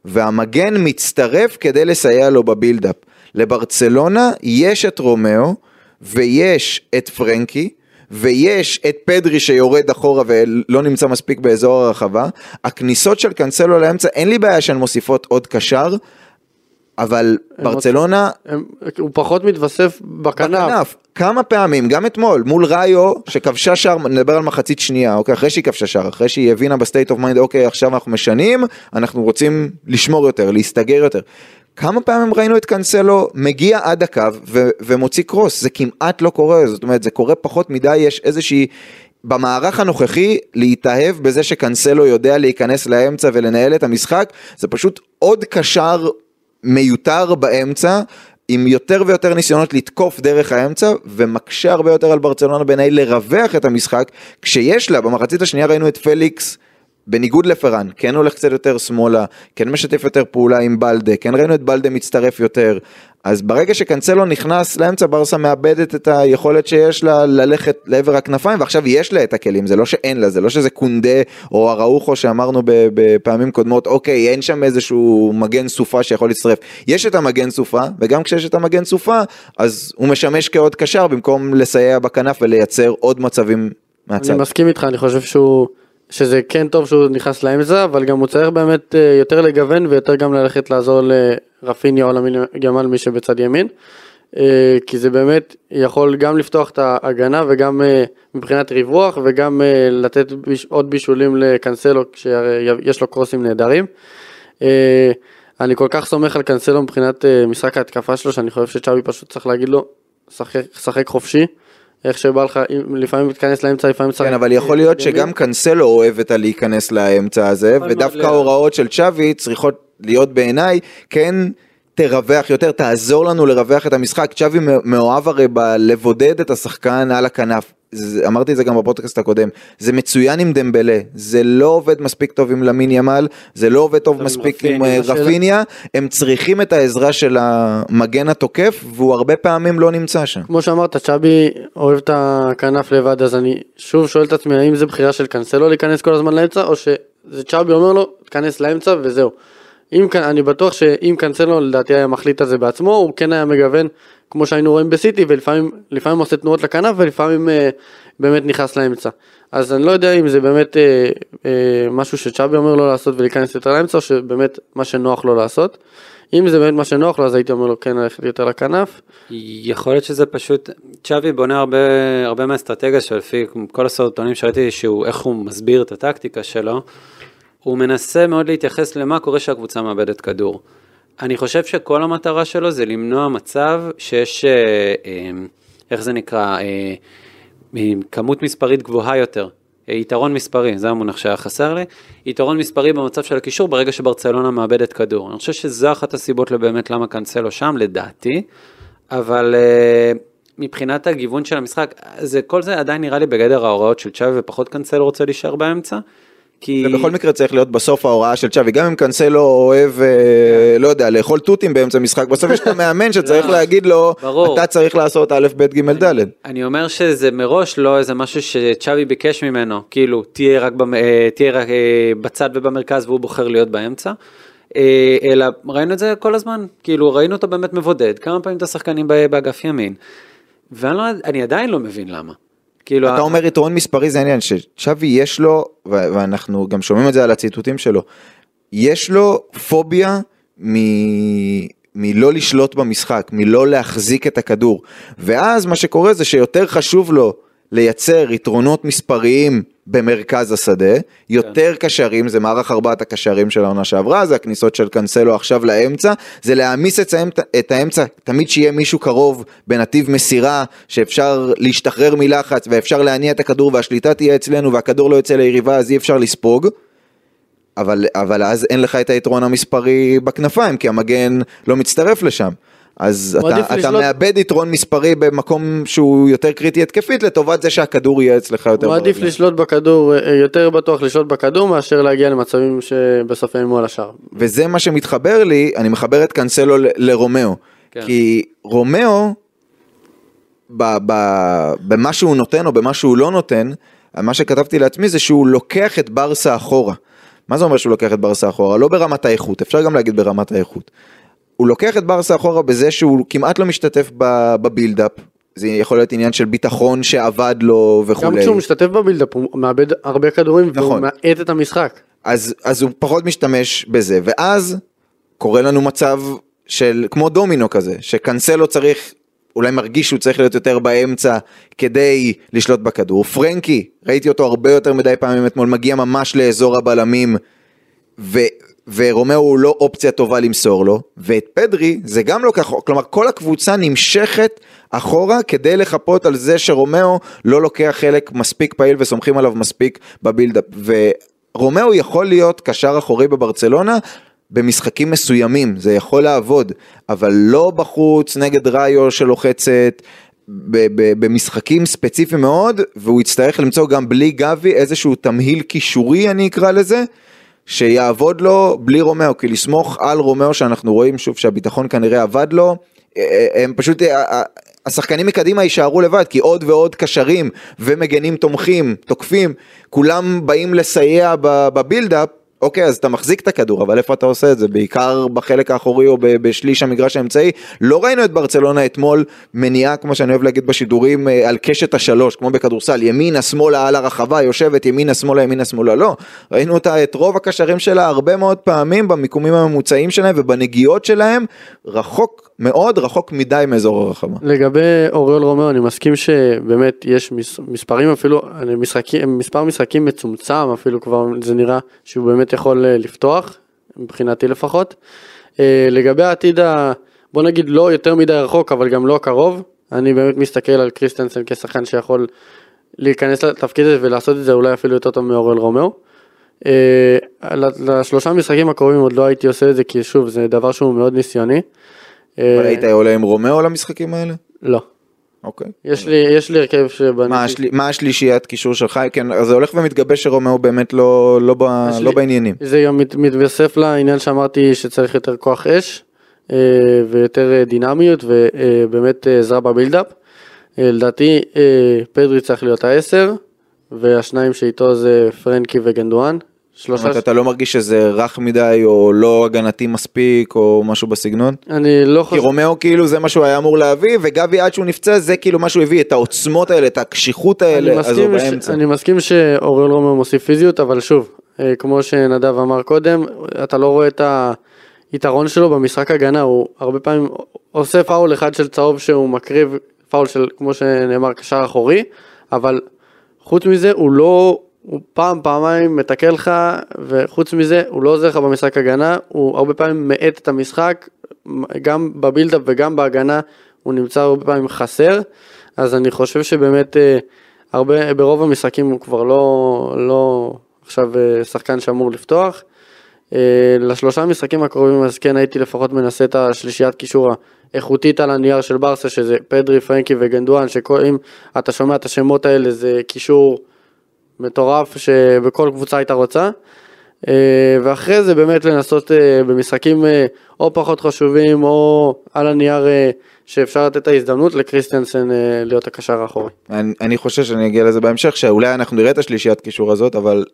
והמגן מצטרף כדי לסייע לו ב build-up. לברצלונה יש את רומאו, ויש את פרנקי, ויש את פדרי שיורד אחורה ולא נמצא מספיק באזור הרחבה. הכניסות של קאנסלו לאמצע, אין לי בעיה שהן מוסיפות עוד קשר, אבל ברצלונה הם, הוא פחות מתווסף בכנף. בכנף, כמה פעמים, גם אתמול, מול ראיו, שכבשה שער, נדבר על מחצית שנייה, אוקיי, אחרי שהיא כבשה שער, אחרי שהיא הבינה ב state of mind, אוקיי, עכשיו אנחנו משנים, אנחנו רוצים לשמור יותר, להסתגר יותר. כמה פעמים ראינו את קאנסלו מגיע עד הקו ו- ומוציא קרוס, זה כמעט לא קורה, זאת אומרת, זה קורה פחות מדי, יש איזושהי... במערך הנוכחי להתאהב בזה שקאנסלו יודע להיכנס לאמצע ולנהל את המשחק, זה פשוט עוד קשר מיותר באמצע, עם יותר ויותר ניסיונות לתקוף דרך האמצע, ומקשה הרבה יותר על ברצלונה בעיניי לרווח את המשחק, כשיש לה, במחצית השנייה ראינו את פליקס. בניגוד לפרן, כן הולך קצת יותר שמאלה, כן משתף יותר פעולה עם בלדה, כן ראינו את בלדה מצטרף יותר, אז ברגע שקנצלו נכנס לאמצע ברסה מאבדת את היכולת שיש לה ללכת לעבר הכנפיים ועכשיו יש לה את הכלים זה לא שאין לה זה לא שזה קונדה או אראוחו שאמרנו בפעמים קודמות אוקיי אין שם איזשהו מגן סופה שיכול להצטרף יש את המגן סופה וגם כשיש את המגן סופה אז הוא משמש כעוד קשר במקום לסייע בכנף ולייצר עוד מצבים מהצד. אני מסכים איתך, אני חושב שהוא, שזה כן טוב שהוא נכנס לאמצע, אבל גם הוא צריך באמת אה, יותר לגוון ויותר גם ללכת לעזור לרפיניה או למין גמל מי שבצד ימין. אה, כי זה באמת יכול גם לפתוח את ההגנה וגם אה, מבחינת ריווח וגם לתת עוד בישולים לקנסלו כשיש לו קרוסים נהדרים. אני כל כך סומך על קנסלו מבחינת משחק ההתקפה שלו שאני חושב שצ'אבי פשוט צריך להגיד לו, שחק, שחק חופשי. איך שבא לך, לפעמים מתכנס לאמצע, לפעמים צריך... כן, אבל יכול להיות שגם קאנסלו אוהב את הלהיכנס לאמצע הזה, מאוד ודווקא. ההוראות של צ'אבי צריכות להיות בעיניי, כן תרווח יותר, תעזור לנו לרווח את המשחק. צ'אבי מאוהב הרי בלבודד את השחקן על הכנף. זה, אמרתי את זה גם בפודקאסט הקודם, זה מצוין עם דמבלה, זה לא עובד מספיק טוב עם למין ימל, זה לא עובד טוב מספיק עם רפיניה. אה, רפיניה, הם צריכים את העזרה של המגן התוקף, והוא הרבה פעמים לא נמצא שם. כמו שאמרת, צ'אבי אוהב את הכנף לבד, אז אני שוב שואל את עצמי, האם זה בחירה של קנסלו להיכנס כל הזמן לאמצע, או שזה צ'אבי אומר לו, תיכנס לאמצע וזהו. אם, כאן- אני בטוח שאם קנסלו לדעתי היה מחליט על זה בעצמו, הוא כן היה מגוון, כמו שהיינו רואים בסיטי, ולפעמים לפעמים עושה תנועות לכנף, ולפעמים אה, באמת נכנס לאמצע. אז אני לא יודע אם זה באמת אה, אה, משהו שצ'אבי אומר לו לעשות ולהיכנס יותר לאמצע, או שבאמת מה שנוח לו לעשות. אם זה באמת מה שנוח לו, אז הייתי אומר לו כן ללכת יותר לכנף. יכול להיות שזה פשוט, צ'אבי בונה הרבה, הרבה מהאסטרטגיה שלו, לפי כל הסרטונים שראיתי, שהוא, איך הוא מסביר את הטקטיקה שלו, הוא מנסה מאוד להתייחס למה קורה שהקבוצה מאבדת כדור. אני חושב שכל המטרה שלו זה למנוע מצב שיש, אה, אה, איך זה נקרא, אה, כמות מספרית גבוהה יותר. יתרון מספרי, זה המונח שהיה חסר לי, יתרון מספרי במצב של הקישור ברגע שברצלונה מאבדת כדור. אני חושב שזו אחת הסיבות לבאמת למה קאנסלו שם, לדעתי, אבל מבחינת הגיוון של המשחק, זה, כל זה עדיין נראה לי בגדר ההוראות של צ'אבי ופחות קאנסלו רוצה להישאר באמצע, כי... זה בכל מקרה צריך להיות בסוף ההוראה של צ'אבי, גם אם קנסלו אוהב, אה, לא יודע, לאכול תותים באמצע משחק, בסוף יש את המאמן שצריך לא, להגיד לו, ברור. אתה צריך לעשות א', ב', ג', ד'. אני אומר שזה מראש לא איזה משהו שצ'אבי ביקש ממנו, כאילו תהיה רק במ... אה, תהיה רק אה, בצד ובמרכז והוא בוחר להיות באמצע. אלא ראינו את זה כל הזמן, כאילו ראינו אותו באמת מבודד, כמה פעמים את השחקנים באגף ימין. ואני לא, עדיין לא מבין למה. כאילו, אתה אומר יתרון מספרי זה העניין, שצ'אבי יש לו, ואנחנו גם שומעים את זה על הציטוטים שלו, יש לו פוביה מ... מלא לשלוט במשחק, מלא להחזיק את הכדור. ואז מה שקורה זה שיותר חשוב לו לייצר יתרונות מספריים במרכז השדה, יותר קשרים, זה מערך ארבעת הקשרים של העונה שעברה, זה הכניסות של קנסלו עכשיו לאמצע, זה להעמיס את את האמצע, תמיד שיהיה מישהו קרוב בנתיב מסירה, שאפשר להשתחרר מלחץ ואפשר להניע את הכדור והשליטה תהיה אצלנו והכדור לא יוצא ליריבה אז אי אפשר לספוג. אבל, אבל אז אין לך את היתרון המספרי בכנפיים, כי המגן לא מצטרף לשם. אז אתה, אתה לשלוט- מאבד יתרון מספרי במקום שהוא יותר קריטי התקפית, לטובת זה שהכדור יהיה אצלך יותר הוא עדיף. לשלוט בכדור, אה, יותר בטוח לשלוט בכדור מאשר להגיע למצבים שבסוף יאיימו על השער. וזה מה שמתחבר לי, אני מחבר את קאנסלו לרומאו. כן. כי רומאו, ב- ב- במה שהוא נותן או במה שהוא לא נותן, מה שכתבתי לעצמי זה שהוא לוקח את ברסה אחורה. מה זה אומר שהוא לוקח את ברסה אחורה? לא ברמת האיכות, אפשר גם להגיד ברמת האיכות. הוא לוקח את ברסה אחורה בזה שהוא כמעט לא משתתף בבילדאפ. זה יכול להיות עניין של ביטחון שאבד לו גם וכולי. כשהוא משתתף בבילדאפ הוא מאבד הרבה כדורים והוא נכון. מאט את המשחק. אז, אז הוא פחות משתמש בזה, ואז קורה לנו מצב של כמו דומינו כזה, שקנסלו צריך, אולי מרגיש שהוא צריך להיות יותר באמצע כדי לשלוט בכדור. פרנקי, ראיתי אותו הרבה יותר מדי פעמים אתמול, מגיע ממש לאזור הבלמים, ו, ורומאו הוא לא אופציה טובה למסור לו, ואת פדרי זה גם לא ככה, כלומר כל הקבוצה נמשכת אחורה כדי לחפות על זה שרומאו לא לוקח חלק מספיק פעיל וסומכים עליו מספיק ב build-up. ורומאו יכול להיות קשר אחורי בברצלונה. במשחקים מסוימים זה יכול לעבוד, אבל לא בחוץ נגד ראייו שלוחצת, במשחקים ספציפיים מאוד, והוא יצטרך למצוא גם בלי גבי איזשהו תמהיל קישורי אני אקרא לזה, שיעבוד לו בלי רומאו, כי לסמוך על רומאו שאנחנו רואים שוב שהביטחון כנראה עבד לו, אה, הם פשוט, אה, אה, השחקנים מקדימה יישארו לבד, כי עוד ועוד קשרים ומגנים תומכים, תוקפים, כולם באים לסייע ב build-up. אוקיי, אז אתה מחזיק את הכדור, אבל איפה אתה עושה את זה? בעיקר בחלק האחורי או בשליש המגרש האמצעי. לא ראינו את ברצלונה אתמול מניעה, כמו שאני אוהב להגיד בשידורים, אה, על קשת השלוש, כמו בכדורסל, ימינה, שמאלה על הרחבה, יושבת ימינה, שמאלה, ימינה, שמאלה, לא. ראינו אותה, את רוב הקשרים שלה הרבה מאוד פעמים במיקומים הממוצעים שלהם ובנגיעות שלהם, רחוק מאוד, רחוק מדי מאזור הרחבה. לגבי אוריול רומאו אני מסכים שבאמת יש מס, מספרים אפילו, משחקים, מספר משחקים מצומצם אפילו כבר זה נראה שהוא באמת יכול אה, לפתוח, מבחינתי לפחות. אה, לגבי העתיד, ה, בוא נגיד לא יותר מדי רחוק אבל גם לא קרוב, אני באמת מסתכל על קריסטנסן כשחקן שיכול להיכנס לתפקיד הזה ולעשות את זה אולי אפילו יותר טוב מאוריול רומאו. אה, לשלושה משחקים הקרובים עוד לא הייתי עושה את זה כי שוב זה דבר שהוא מאוד ניסיוני. אבל היית עולה עם רומאו למשחקים האלה? לא. אוקיי. יש לי, יש לי הרכב שבניתי. מה, השל... מה השלישיית קישור שלך? כן, אז זה הולך ומתגבש שרומאו באמת לא, לא, ב... לא לי- בעניינים. זה גם מת, מתווסף לעניין שאמרתי שצריך יותר כוח אש אה, ויותר אה, דינמיות ובאמת אה, עזרה בבילדאפ. אה, לדעתי אה, פדרי צריך להיות העשר והשניים שאיתו זה פרנקי וגנדואן. זאת שלושה, אומרת, אתה לא מרגיש שזה רך מדי או לא הגנתי מספיק או משהו בסגנון? אני לא כי חושב, רומאו כאילו זה מה שהוא היה אמור להביא וגבי עד שהוא נפצע זה כאילו מה שהוא הביא את העוצמות האלה את הקשיחות האלה אז הוא ש, באמצע. אני מסכים שאוריול רומאו מוסיף פיזיות אבל שוב, אה, כמו שנדב אמר קודם, אתה לא רואה את היתרון שלו במשחק הגנה, הוא הרבה פעמים עושה פאול אחד של צהוב שהוא מקריב פאול של כמו שנאמר קשר אחורי, אבל חוץ מזה הוא לא, הוא פעם פעמיים מתקל לך וחוץ מזה הוא לא עוזר לך במשחק הגנה, הוא הרבה פעמים מאט את המשחק, גם בבילדאפ וגם בהגנה הוא נמצא הרבה פעמים חסר, אז אני חושב שבאמת אה, הרבה, ברוב המשחקים הוא כבר לא, לא עכשיו אה, שחקן שאמור לפתוח. אה, לשלושה משחקים הקרובים אז כן הייתי לפחות מנסה את השלישיית קישור האיכותית על הנייר של ברסה שזה פדרי, פרנקי וגנדואן, שאם אתה שומע את השמות האלה זה קישור מטורף שבכל קבוצה הייתה רוצה. אה, ואחרי זה באמת לנסות אה, במשחקים אה, או פחות חשובים או על הנייר שאפשר לתת את ההזדמנות לקריסטנסן להיות הקשר האחורי. אני, אני חושב שאני אגיע לזה בהמשך, שאולי אנחנו נראה את השלישיית קישור הזאת, אבל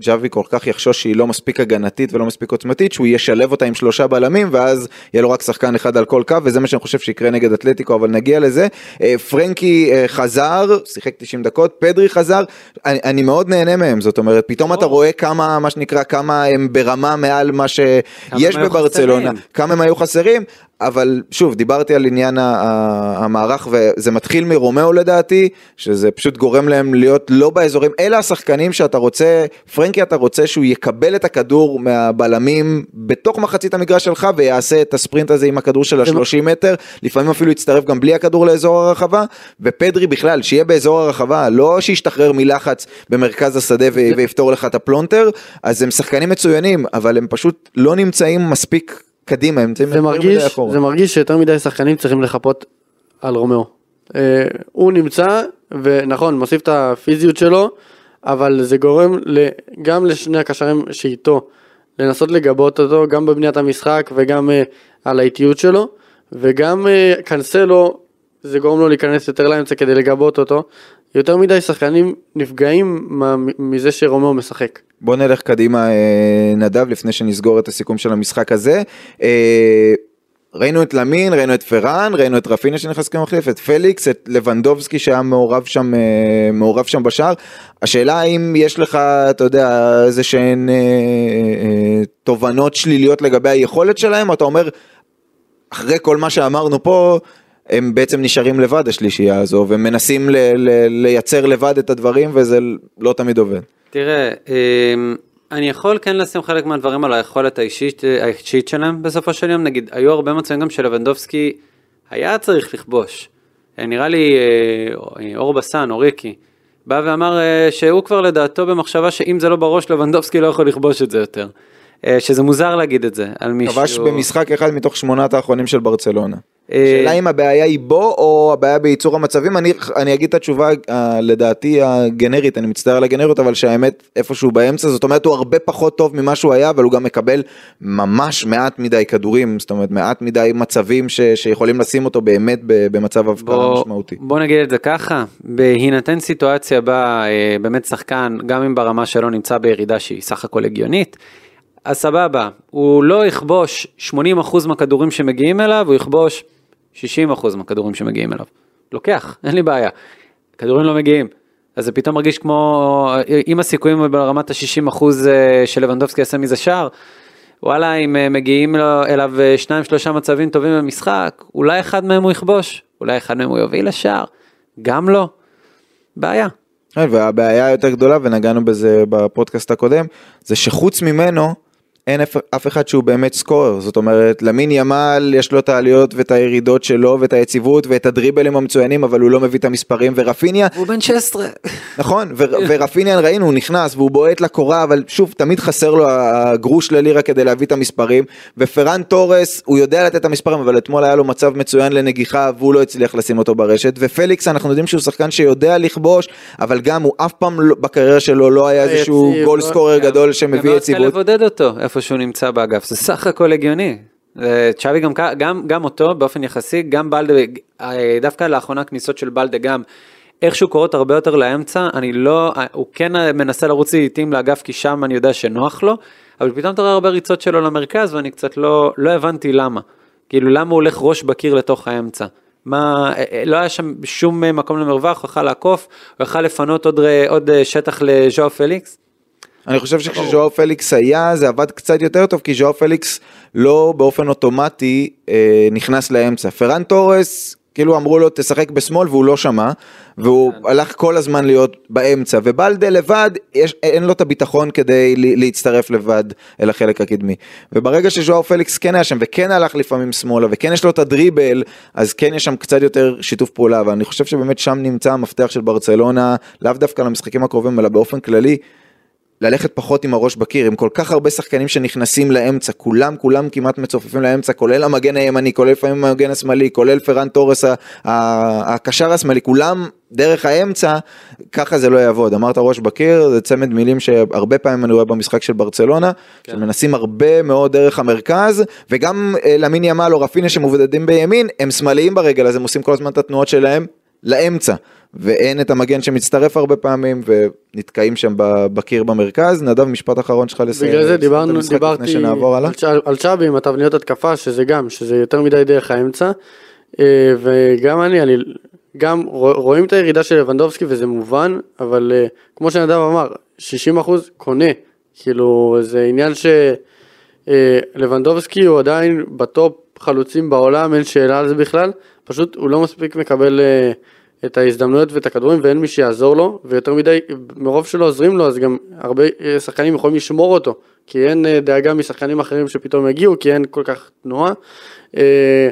ג'אבי כל כך יחשוש שהיא לא מספיק הגנתית ולא מספיק עוצמתית, שהוא ישלב אותה עם שלושה בלמים, ואז יהיה לו רק שחקן אחד על כל קו, וזה מה שאני חושב שיקרה נגד אתלטיקו, אבל נגיע לזה. אה, פרנקי אה, חזר, שיחק 90 דקות, פדרי חזר, אני, אני מאוד נהנה מהם, זאת אומרת, פתאום אתה רואה כמה, מה שנקרא, כמה הם ברמה מעל מה שיש בברצלונה. כמה הם היו חסרים, אבל שוב, דיברתי על עניין המערך, וזה מתחיל מרומאו לדעתי, שזה פשוט גורם להם להיות לא באזורים, אלה השחקנים שאתה רוצה, פרנקי אתה רוצה שהוא יקבל את הכדור מהבלמים בתוך מחצית המגרש שלך, ויעשה את הספרינט הזה עם הכדור של ה-30 מטר, לפעמים אפילו יצטרף גם בלי הכדור לאזור הרחבה, ופדרי בכלל, שיהיה באזור הרחבה, לא שישתחרר מלחץ במרכז השדה ויפתור לך את הפלונטר, אז הם שחקנים מצוינים, אבל הם פשוט לא נמצאים מספיק קדימה, הם נמצאים מדי אחורה. זה מרגיש שיותר מדי שחקנים צריכים לחפות על רומאו. אה, הוא נמצא, ונכון, מוסיף את הפיזיות שלו, אבל זה גורם גם לשני הקשרים שאיתו, לנסות לגבות אותו, גם בבניית המשחק וגם אה, על האיטיות שלו, וגם אה, קנסלו, זה גורם לו להיכנס יותר לאמצע כדי לגבות אותו. יותר מדי שחקנים נפגעים מזה שרומאו משחק. בוא נלך קדימה אה, נדב לפני שנסגור את הסיכום של המשחק הזה. אה, ראינו את למין, ראינו את פראן, ראינו את רפיניה שנכנס כמחליף, את פליקס, את לבנדובסקי שהיה מעורב שם, אה, מעורב שם בשער. השאלה האם יש לך, אתה יודע, איזה שהן אה, אה, תובנות שליליות לגבי היכולת שלהם, או אתה אומר, אחרי כל מה שאמרנו פה, הם בעצם נשארים לבד השלישייה הזו, ומנסים ל- ל- לייצר לבד את הדברים, וזה לא תמיד עובד. תראה, אמ, אני יכול כן לשים חלק מהדברים על היכולת האישית, האישית שלהם בסופו של יום, נגיד, היו הרבה מצבים גם שלבנדובסקי היה צריך לכבוש. אה, נראה לי אה, אור בסן או ריקי, בא ואמר אה, שהוא כבר לדעתו במחשבה שאם זה לא בראש, לבנדובסקי לא יכול לכבוש את זה יותר. אה, שזה מוזר להגיד את זה על מישהו. כבש במשחק אחד מתוך שמונת האחרונים של ברצלונה. אה, השאלה אם הבעיה היא בו או הבעיה בייצור המצבים, אני, אני אגיד את התשובה אה, לדעתי הגנרית, אני מצטער על הגנריות, אבל שהאמת איפשהו באמצע, זאת אומרת הוא הרבה פחות טוב ממה שהוא היה, אבל הוא גם מקבל ממש מעט מדי כדורים, זאת אומרת מעט מדי מצבים ש, שיכולים לשים אותו באמת במצב הבקעה בוא, משמעותי. בוא נגיד את זה ככה, בהינתן סיטואציה בה באמת שחקן, גם אם ברמה שלו נמצא בירידה שהיא סך הכל הגיונית, אז סבבה, הוא לא יכבוש 80% מהכדורים שמגיעים אליו, הוא יכבוש 60% מהכדורים שמגיעים אליו. לוקח, אין לי בעיה. כדורים לא מגיעים. אז זה פתאום מרגיש כמו, אם הסיכויים ברמת ה-60% שלבנדובסקי יעשה מזה שער, וואלה, אם אה, מגיעים אליו אה, שניים שלושה מצבים טובים במשחק, אולי אחד מהם הוא יכבוש, אולי אחד מהם הוא יוביל לשער, גם לא. בעיה. והבעיה היותר גדולה, ונגענו בזה בפודקאסט הקודם, זה שחוץ ממנו, אין אף, אף אחד שהוא באמת סקורר, זאת אומרת, למין ימל יש לו את העליות ואת הירידות שלו ואת היציבות ואת הדריבלים המצוינים, אבל הוא לא מביא את המספרים, ורפיניה, הוא בן 16. נכון, ו- ורפיניה ראינו, הוא נכנס והוא בועט לקורה, אבל שוב, תמיד חסר לו הגרוש ללירה כדי להביא את המספרים, ופרן תורס, הוא יודע לתת את המספרים, אבל אתמול היה לו מצב מצוין לנגיחה, והוא לא הצליח לשים אותו ברשת, ופליקס, אנחנו יודעים שהוא שחקן שיודע לכבוש, אבל גם הוא אף פעם לא, בקריירה שלו לא היה איזשהו גול לא- סקורר גדול שמביא קל יציבות. איפה שהוא נמצא באגף, זה סך הכל הגיוני. צ'אבי גם, גם, גם אותו באופן יחסי, גם בלדה, אה, דווקא לאחרונה כניסות של בלדה גם, איכשהו קורות הרבה יותר לאמצע, אני לא, אה, הוא כן מנסה לרוץ לעיתים לאגף כי שם אני יודע שנוח לו, אבל פתאום אתה רואה הרבה ריצות שלו למרכז ואני קצת לא, לא הבנתי למה. כאילו למה הוא הולך ראש בקיר לתוך האמצע. מה, אה, אה, לא היה שם שום אה, מקום למרווח, הוא יכל לעקוף, הוא יכל לפנות עוד, עוד אה, שטח לז'או פליקס. אני חושב שכשז'ואאו פליקס היה זה עבד קצת יותר טוב כי ז'ואאו פליקס לא באופן אוטומטי אה, נכנס לאמצע. פרן תורס כאילו אמרו לו תשחק בשמאל והוא לא שמע והוא הלך כל הזמן להיות באמצע ובלדה לבד יש, אין לו את הביטחון כדי להצטרף לבד אל החלק הקדמי. וברגע שז'ואר פליקס כן היה שם וכן הלך לפעמים שמאלה וכן יש לו את הדריבל אז כן יש שם קצת יותר שיתוף פעולה ואני חושב שבאמת שם נמצא המפתח של ברצלונה לאו דווקא למשחקים הקרובים אלא באופן כללי. ללכת פחות עם הראש בקיר, עם כל כך הרבה שחקנים שנכנסים לאמצע, כולם כולם כמעט מצופפים לאמצע, כולל המגן הימני, כולל לפעמים המגן השמאלי, כולל פרן תורס הקשר השמאלי, כולם דרך האמצע, ככה זה לא יעבוד. אמרת ראש בקיר, זה צמד מילים שהרבה פעמים אני רואה במשחק של ברצלונה, כן. שמנסים הרבה מאוד דרך המרכז, וגם אה, למין ימל או רפיניה שמבודדים בימין, הם שמאליים ברגל, אז הם עושים כל הזמן את התנועות שלהם לאמצע. ואין את המגן שמצטרף הרבה פעמים ונתקעים שם בקיר במרכז. נדב משפט אחרון שלך לסיים. בגלל זה דיברנו, דיברתי. על, צ'אבי עם התבניות התקפה, שזה גם, שזה יותר מדי דרך האמצע, אה, וגם אני, אני גם רוא- רואים את הירידה של לבנדובסקי וזה מובן, אבל אה, כמו שנדב אמר, 60% קונה, כאילו זה עניין שלבנדובסקי הוא עדיין בטופ חלוצים בעולם, אין שאלה על זה בכלל, פשוט הוא לא מספיק מקבל אה, את ההזדמנויות ואת הכדורים ואין מי שיעזור לו, ויותר מדי, מרוב שלא עוזרים לו אז גם הרבה אה, שחקנים יכולים לשמור אותו, כי אין אה, דאגה משחקנים אחרים שפתאום יגיעו, כי אין כל כך תנועה. אה,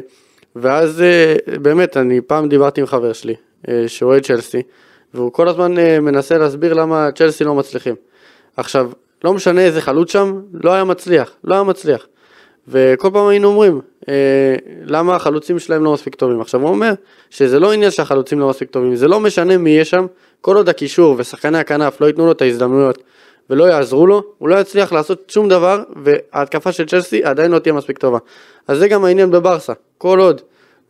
ואז אה, באמת, אני פעם דיברתי עם חבר שלי, אה, שאוהד צ'לסי, והוא כל הזמן אה, מנסה להסביר למה צ'לסי לא מצליחים. עכשיו, לא משנה איזה חלוץ שם, לא היה מצליח, לא היה מצליח. וכל פעם היינו אומרים, אה, למה החלוצים שלהם לא מספיק טובים. עכשיו הוא אומר שזה לא עניין שהחלוצים לא מספיק טובים, זה לא משנה מי יהיה שם, כל עוד הקישור ושחקני הכנף לא ייתנו לו את ההזדמנויות ולא יעזרו לו, הוא לא יצליח לעשות שום דבר, וההתקפה של צ'לסי עדיין לא תהיה מספיק טובה. אז זה גם העניין בברסה, כל עוד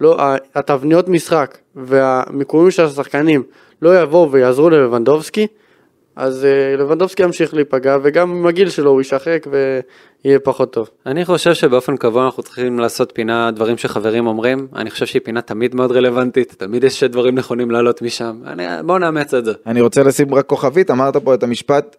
לא, התבניות משחק והמיקומים של השחקנים לא יבואו ויעזרו ללבנדובסקי, אז אה, לבנדובסקי ימשיך להיפגע, וגם עם הגיל שלו הוא יישחק ויהיה פחות טוב. אני חושב שבאופן קבוע אנחנו צריכים לעשות פינה דברים שחברים אומרים, אני חושב שהיא פינה תמיד מאוד רלוונטית, תמיד יש דברים נכונים לעלות משם, אני, בואו נאמץ את זה. אני רוצה לשים רק כוכבית, אמרת פה את המשפט,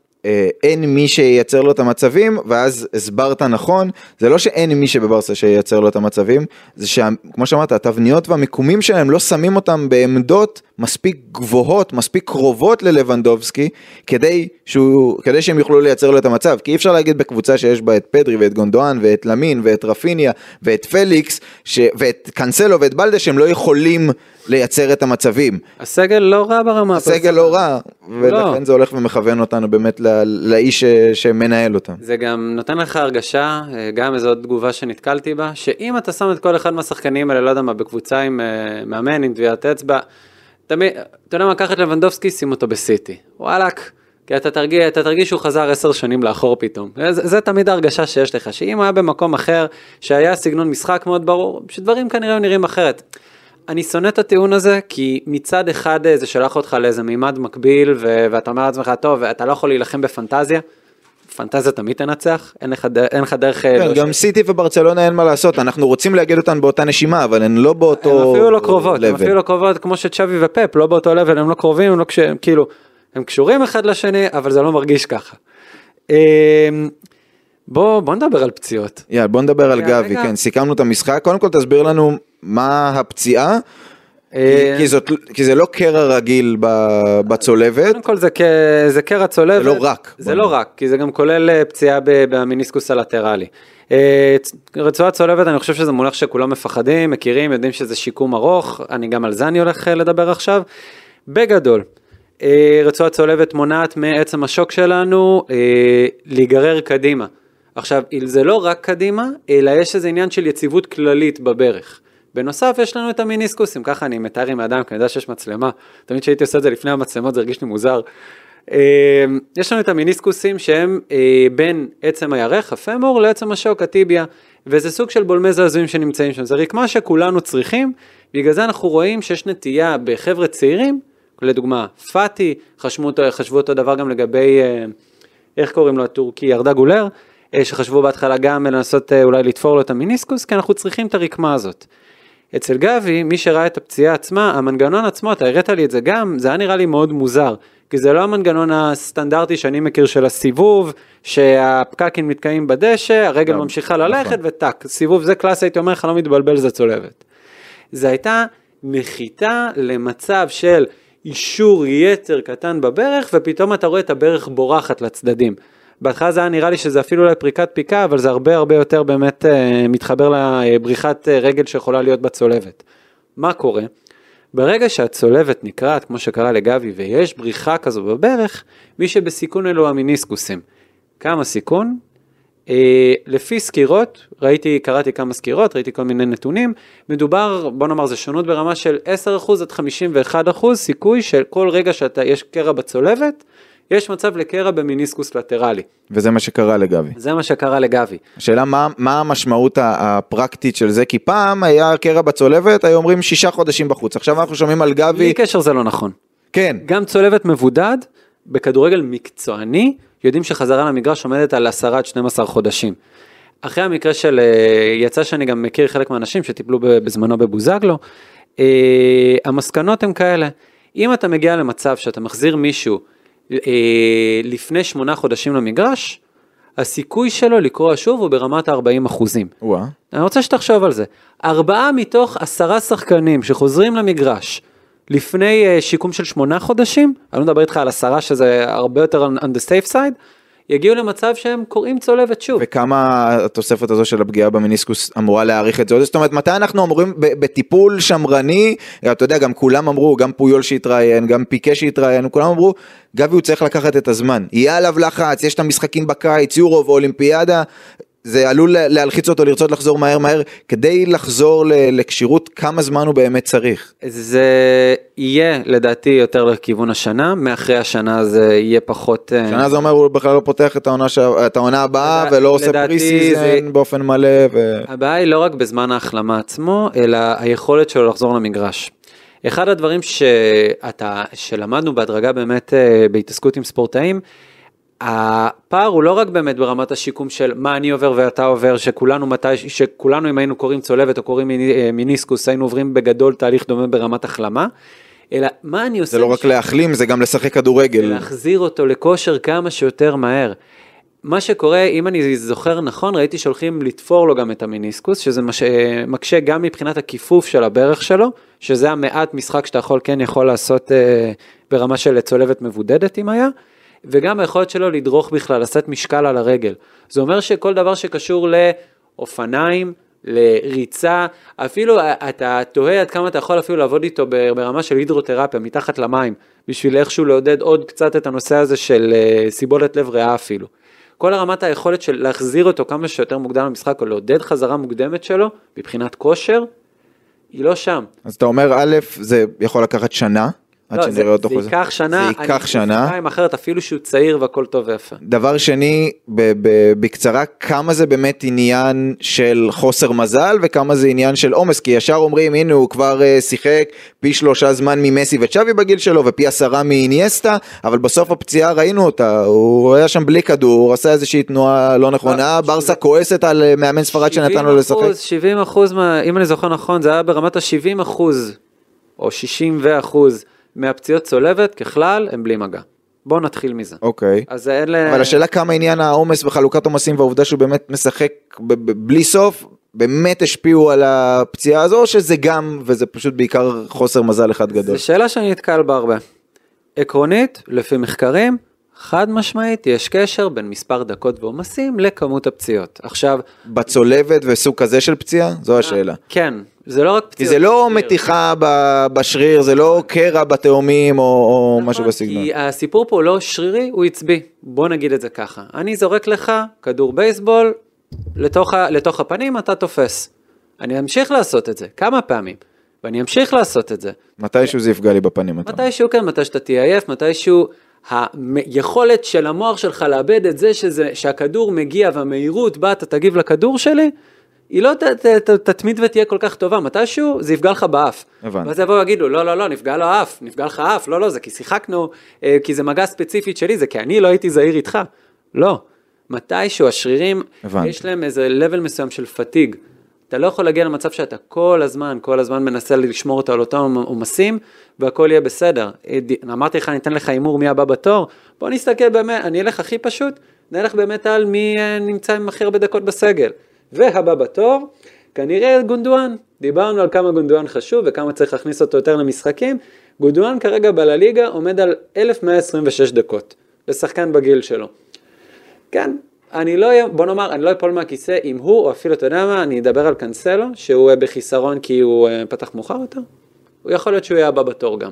אין מי שייצר לו את המצבים, ואז הסברת נכון, זה לא שאין מי שבברסה שייצר לו את המצבים, זה שכמו שאמרת, התבניות והמיקומים שלהם לא שמים אותם בעמדות מספיק גבוהות, מספיק קרובות ללבנדובסקי, כדי, שהוא, כדי שהם יוכלו לייצר לו את המצב, כי אי אפשר להגיד בקבוצה שיש בה את פדרי ואת גונדואן ואת למין ואת רפיניה ואת פליקס, ש... ואת קאנסלו ואת בלדה, שהם לא יכולים לייצר את המצבים. הסגל לא רע ברמה. הסגל לא רע, ולכן לא. זה הולך ומכוון אותנו באמת ל- לאיש ש- שמנהל אותם. זה גם נותן לך הרגשה, אה, גם איזו תגובה שנתקלתי בה, שאם אתה שם את כל אחד מהשחקנים האלה, לא יודע מה, בקבוצה עם אה, מאמן, עם טביעת אצבע, תמיד, אתה יודע מה, קח את לבנדובסקי, שים אותו בסיטי. וואלאק, כי אתה תרגיש, אתה תרגיש שהוא חזר עשר שנים לאחור פתאום. זה, זה תמיד ההרגשה שיש לך, שאם הוא היה במקום אחר, שהיה סגנון משחק מאוד ברור, שדברים כנראה נראים אחרת. אני שונא את הטיעון הזה, כי מצד אחד אה, זה שלח אותך לאיזה מימד מקביל, ו- ואתה אומר לעצמך, טוב, אתה לא יכול להילחם בפנטזיה. פנטזיה תמיד תנצח, אין לך, ד- אין לך דרך... אה, כן, לא גם ש- סיטי וברצלונה אין מה לעשות, אנחנו רוצים לאגד אותן באותה נשימה, אבל הן לא באותו הם אפילו לא קרובות, level. אפילו לא קרובות כמו שצ'אבי ופפ, לא באותו לבל, הם לא קרובים, הם לא קש... הם כאילו, הם קשורים אחד לשני, אבל זה לא מרגיש ככה. אמ, בוא, בוא נדבר על פציעות. יאללה, בוא נדבר על גבי. כן, סיכמנו את המשחק, קודם כל תסביר לנו מה הפציעה, כי- אה, כי זאת- כי זה לא קרע רגיל בצולבת, קודם כל זה, כ... זה קרע צולבת. זה לא רק, זה לא. רק, כי זה גם כולל אה, פציעה במיניסקוס הלטרלי. אה, רצועה צולבת, אני חושב שזה מונח שכולם מפחדים, מכירים, יודעים שזה שיקום ארוך, אני גם על זה אני הולך לדבר עכשיו. בגדול, רצועה צולבת מונעת מעצם השוק שלנו להיגרר קדימה. עכשיו, זה לא רק קדימה, אלא יש איזה עניין של יציבות כללית בברך. בנוסף, יש לנו את המיניסקוסים, ככה אני מתאר עם הידיים, כי אני יודע שיש מצלמה. תמיד כשהייתי עושה את זה לפני המצלמות זה הרגיש לי מוזר. אה, יש לנו את המיניסקוסים שהם אה, בין עצם הירך, הפמור, לעצם השוק, הטיביה, וזה סוג של בולמי זעזועים שנמצאים שם. זה רקמה שכולנו צריכים, בגלל זה אנחנו רואים שיש נטייה בחבר'ה צעירים, לדוגמה, פאטי, חשבו אותו, דבר גם לגבי, אה, איך קוראים לו הטורקי, ירדה גולר, שחשבו בהתחלה גם לנסות אולי לתפור לו את המיניסקוס, כי אנחנו צריכים את הרקמה הזאת. אצל גבי, מי שראה את הפציעה עצמה, המנגנון עצמו, אתה הראת לי את זה גם, זה היה נראה לי מאוד מוזר. כי זה לא המנגנון הסטנדרטי שאני מכיר של הסיבוב, שהפקקים מתקיים בדשא, הרגל ממשיכה נכון. ללכת וטאק. סיבוב זה קלאסי, הייתי אומר לך, לא מתבלבל, זה צולבת. זה הייתה נחיתה למצב של אישור יתר קטן בברך, ופתאום אתה רואה את הברך בורחת לצדדים. בהתחלה זה היה נראה לי שזה אפילו לא פריקת פיקה, אבל זה הרבה הרבה יותר באמת אה, מתחבר לבריחת אה, רגל שיכולה להיות בצולבת. מה קורה? ברגע שהצולבת נקרעת, כמו שקרה לגבי, ויש בריחה כזו בברך, מי שבסיכון אלו המיניסקוסים. כמה סיכון. אה, לפי סקירות, ראיתי, קראתי כמה סקירות, ראיתי כל מיני נתונים, מדובר, בוא נאמר, זה שונות ברמה של 10% עד 51% סיכוי שכל רגע שאתה, יש קרע בצולבת, יש מצב לקרע במיניסקוס לטרלי. וזה מה שקרה לגבי. זה מה שקרה לגבי. השאלה מה, מה המשמעות הפרקטית של זה, כי פעם היה קרע בצולבת, היו אומרים שישה חודשים בחוץ, עכשיו אנחנו שומעים על גבי, בלי קשר זה לא נכון. כן, גם צולבת מבודד, בכדורגל מקצועני, יודעים שחזרה למגרש עומדת על 10 עד 12 חודשים. אחרי המקרה של, אה, יצא שאני גם מכיר חלק מהאנשים שטיפלו בזמנו בבוזגלו, אה, המסקנות הן כאלה, אם אתה מגיע למצב שאתה מחזיר מישהו אה, לפני שמונה חודשים למגרש, הסיכוי שלו לקרוע שוב הוא ברמת ה-40 אחוזים. וואה, אני רוצה שתחשוב על זה. ארבעה מתוך עשרה שחקנים שחוזרים למגרש לפני uh, שיקום של שמונה חודשים, אני לא מדבר איתך על עשרה שזה הרבה יותר on the safe side, יגיעו למצב שהם קוראים צולבת שוב. וכמה התוספת הזו של הפגיעה במיניסקוס אמורה להעריך את זה, זאת אומרת מתי אנחנו אמורים בטיפול שמרני, אתה יודע גם כולם אמרו, גם פויול שהתראיין, גם פיקה שהתראיין, כולם אמרו, גבי הוא צריך לקחת את הזמן, יהיה עליו לחץ, יש את המשחקים בקיץ, יורו ואולימפיאדה, זה עלול לה- להלחיץ אותו לרצות לחזור מהר מהר, כדי לחזור לכשירות כמה זמן הוא באמת צריך. זה יהיה לדעתי יותר לכיוון השנה, מאחרי השנה זה יהיה פחות... אה, שנה זה אומר הוא בכלל לא פותח את העונה, ש- את העונה הבאה לדע- ולא עושה pre זה- season באופן מלא. ו... הבעיה היא לא רק בזמן ההחלמה עצמו, אלא היכולת שלו לחזור למגרש. אחד הדברים שאתה, שלמדנו בהדרגה באמת אה, בהתעסקות עם ספורטאים, הפער הוא לא רק באמת ברמת השיקום של מה אני עובר ואתה עובר, שכולנו מתי, שכולנו אם היינו קוראים צולבת או קוראים אה, מיניסקוס, היינו עוברים בגדול תהליך דומה ברמת החלמה, אלא מה אני עושה זה לא רק בשביל- להחלים, זה גם לשחק כדורגל. להחזיר אותו לכושר כמה שיותר מהר. מה שקורה, אם אני זוכר נכון, ראיתי שהולכים לתפור לו גם את המיניסקוס, שזה מש... אה, מקשה גם מבחינת הכיפוף של הברך שלו, שזה המעט משחק שאתה יכול, כן יכול לעשות אה, ברמה של צולבת מבודדת אם היה, וגם היכולת שלו לדרוך בכלל, לשאת משקל על הרגל. זה אומר שכל דבר שקשור לאופניים, לריצה, אפילו אתה תוהה עד כמה אתה יכול אפילו לעבוד איתו ברמה של הידרותרפיה, מתחת למים, בשביל איכשהו לעודד עוד קצת את הנושא הזה של אה, סיבולת לב ריאה אפילו. כל הרמת היכולת של להחזיר אותו כמה שיותר מוקדם למשחק, או לעודד חזרה מוקדמת שלו, מבחינת כושר, היא לא שם. אז אתה אומר א', זה יכול לקחת שנה, עד לא, זה, שנראה אותו זה חוזר. ייקח שנה, זה ייקח שנה. אני אחרת אפילו שהוא צעיר והכל טוב ויפה. דבר שני, ב- ב- בקצרה, כמה זה באמת עניין של חוסר מזל וכמה זה עניין של עומס, כי ישר אומרים, הנה הוא כבר uh, שיחק פי שלושה זמן ממסי וצ'אבי בגיל שלו ופי עשרה מאיניאסטה, אבל בסוף הפציעה ראינו אותה, הוא היה שם בלי כדור, עשה איזושהי תנועה לא נכונה, ברסה כועסת על אה, מאמן ספרד שנתן לו לשחק. 70 אחוז, מה, אם אני זוכר נכון, זה היה ברמת ה-70 אחוז, או 60 ואחוז, מהפציעות צולבת, ככלל, הם בלי מגע. בואו נתחיל מזה. אוקיי. אז אלה... אבל השאלה כמה עניין העומס וחלוקת עומסים והעובדה שהוא באמת משחק בלי סוף, באמת השפיעו על הפציעה הזו, או שזה גם, וזה פשוט בעיקר חוסר מזל אחד גדול. זו שאלה שאני נתקל בה הרבה. עקרונית, לפי מחקרים, חד משמעית, יש קשר בין מספר דקות ועומסים לכמות הפציעות. עכשיו, בצולבת וסוג כזה של פציעה? זו השאלה. כן, זה לא רק כי פציעות. זה לא בשריר. מתיחה בשריר, זה לא קרע בתאומים או או משהו נכון, בסגנון. כי הסיפור פה הוא לא שרירי, הוא עצבי. בוא נגיד את זה ככה. אני זורק לך כדור בייסבול לתוך, ה, לתוך הפנים, אתה תופס. אני אמשיך לעשות את זה, כמה פעמים, ואני אמשיך לעשות את זה. מתישהו זה יפגע לי בפנים. מתישהו כן, מתי שאתה תהיה עייף, מתישהו היכולת של המוח שלך לאבד את זה שזה, שהכדור מגיע והמהירות בה אתה תגיב לכדור שלי, היא לא ת, ת, ת, תתמיד ותהיה כל כך טובה, מתישהו זה יפגע לך באף. הבנתי. ואז יבואו ויגידו, לא, לא, לא, נפגע לו האף, נפגע לך האף, לא, לא, זה כי שיחקנו, אה, כי זה מגע ספציפית שלי, זה כי אני לא הייתי זהיר איתך. לא. מתישהו השרירים, הבנתי. יש להם איזה level מסוים של פתיג. אתה לא יכול להגיע למצב שאתה כל הזמן, כל הזמן מנסה לשמור אותו על אותם עומסים, והכל יהיה בסדר. אמרתי לך, אני אתן לך הימור מי הבא בתור, בוא נסתכל באמת, אני אלך הכי פשוט, נלך באמת על מי אה, נמצא עם הכי הרבה דקות בסגל. והבא בתור, כנראה גונדואן. דיברנו על כמה גונדואן חשוב וכמה צריך להכניס אותו יותר למשחקים. גונדואן כרגע בלליגה עומד על 1126 דקות, לשחקן בגיל שלו. כן, אני לא, בוא נאמר, אני לא אפול מהכיסא אם הוא, או אפילו, אתה יודע מה, אני אדבר על קאנסלו, שהוא בחיסרון כי הוא אה, פתח מאוחר יותר. הוא יכול להיות שהוא יהיה הבא בתור גם.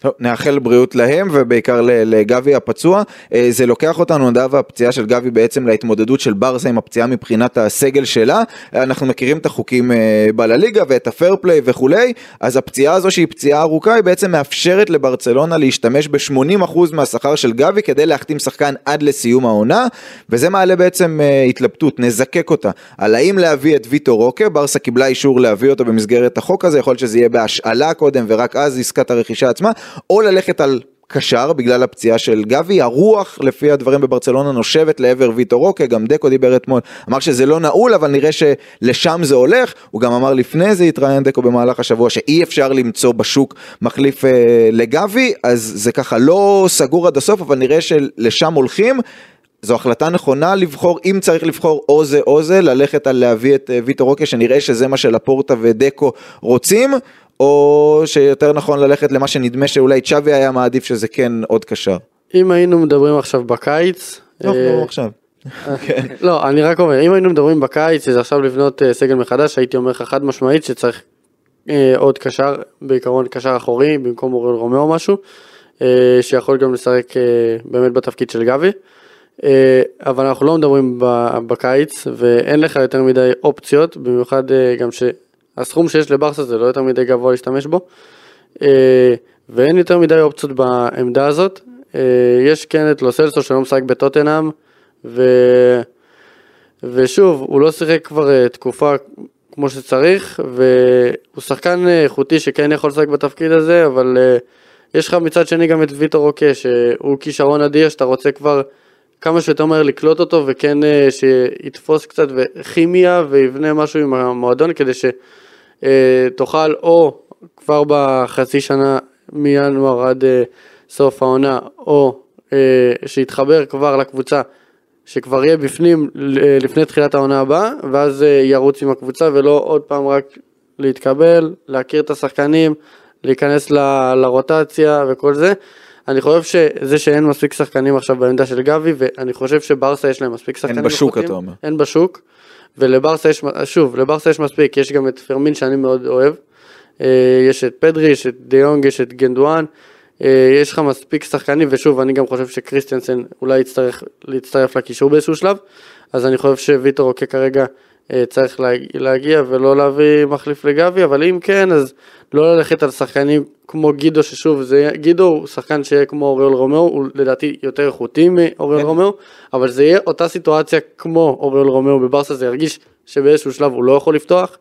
טוב, נאחל בריאות להם ובעיקר לגבי הפצוע. אה, זה לוקח אותנו, נדב, הפציעה של גבי בעצם להתמודדות של ברסה עם הפציעה מבחינת הסגל שלה. אנחנו מכירים את החוקים אה, בלליגה ואת הפייר פליי וכולי, אז הפציעה הזו שהיא פציעה ארוכה היא בעצם מאפשרת לברצלונה להשתמש ב-80% מהשכר של גבי כדי להחתים שחקן עד לסיום העונה, וזה מעלה בעצם אה, התלבטות, נזקק אותה, על האם להביא את ויטו רוקה, ברסה קיבלה אישור להביא אותו במסגרת החוק הזה, יכול להיות שזה יהיה בהשאלה קודם ורק אז עסקת הרכישה עצמה, או ללכת על קשר בגלל הפציעה של גבי, הרוח לפי הדברים בברצלונה נושבת לעבר ויטו רוקה, גם דקו דיבר אתמול, אמר שזה לא נעול אבל נראה שלשם זה הולך, הוא גם אמר לפני זה התראיין דקו במהלך השבוע שאי אפשר למצוא בשוק מחליף אה, לגבי, אז זה ככה לא סגור עד הסוף אבל נראה שלשם הולכים. זו החלטה נכונה לבחור, אם צריך לבחור או זה או זה, ללכת על להביא את אה, ויטו רוקה, שנראה שזה מה שלפורטה ודקו רוצים, או שיותר נכון ללכת למה שנדמה שאולי צ'אבי היה מעדיף שזה כן עוד קשר. אם היינו מדברים עכשיו בקיץ, לא, אה, לא עכשיו. כן. לא, אני רק אומר, אם היינו מדברים בקיץ, שזה עכשיו לבנות אה, סגל מחדש, הייתי אומר לך חד משמעית שצריך אה, עוד קשר, בעיקרון קשר אחורי, במקום אוריול רומאו או משהו, אה, שיכול גם לשחק אה, באמת בתפקיד של גבי. אה, אבל אנחנו לא מדברים בקיץ, ואין לך יותר מדי אופציות, במיוחד אה, גם שהסכום שיש לבארסה זה לא יותר מדי גבוה להשתמש בו, אה, ואין יותר מדי אופציות בעמדה הזאת. אה, יש כן את לו סלסו שלא משחק בטוטנאם, ו... ושוב, הוא לא שיחק כבר אה, תקופה כמו שצריך, והוא שחקן איכותי שכן יכול לשחק בתפקיד הזה, אבל יש לך מצד שני גם את ויטור רוקה, שהוא כישרון אדיר, שאתה רוצה כבר כמה שיותר מהר לקלוט אותו, וכן שיתפוס קצת כימיה ויבנה משהו עם המועדון, כדי שתוכל או כבר בחצי שנה מינואר עד אה, סוף העונה, או אה, שיתחבר כבר לקבוצה. שכבר יהיה בפנים לפני תחילת העונה הבאה, ואז אה, ירוץ עם הקבוצה ולא עוד פעם רק להתקבל, להכיר את השחקנים, להיכנס ל- לרוטציה וכל זה. אני חושב שזה שאין מספיק שחקנים עכשיו בעמדה של גבי, ואני חושב שברסה יש להם מספיק שחקנים בשוק, איכותיים. אתה אומר. אין בשוק, ולברסה יש, שוב, לברסה יש מספיק, יש גם את פרמין שאני מאוד אוהב, אה, יש את פדרי, יש את דיונג, יש את גנדואן, אה, יש לך מספיק שחקנים, ושוב, אני גם חושב שקריסטיאנסן אולי יצטרך להצטרף לקישור באיזשהו שלב, אז אני חושב שוויטור רוקה כרגע אה, צריך להג- להגיע ולא להביא מחליף לגבי, אבל אם כן, אז לא ללכת על שחקנים כמו גידו, ששוב, זה, גידו הוא שחקן שיהיה כמו אוריול רומאו, הוא לדעתי יותר איכותי מאוריול כן. רומאו, אבל זה יהיה אותה סיטואציה כמו אוריול רומאו בבארסה, זה ירגיש שבאיזשהו שלב הוא לא יכול לפתוח.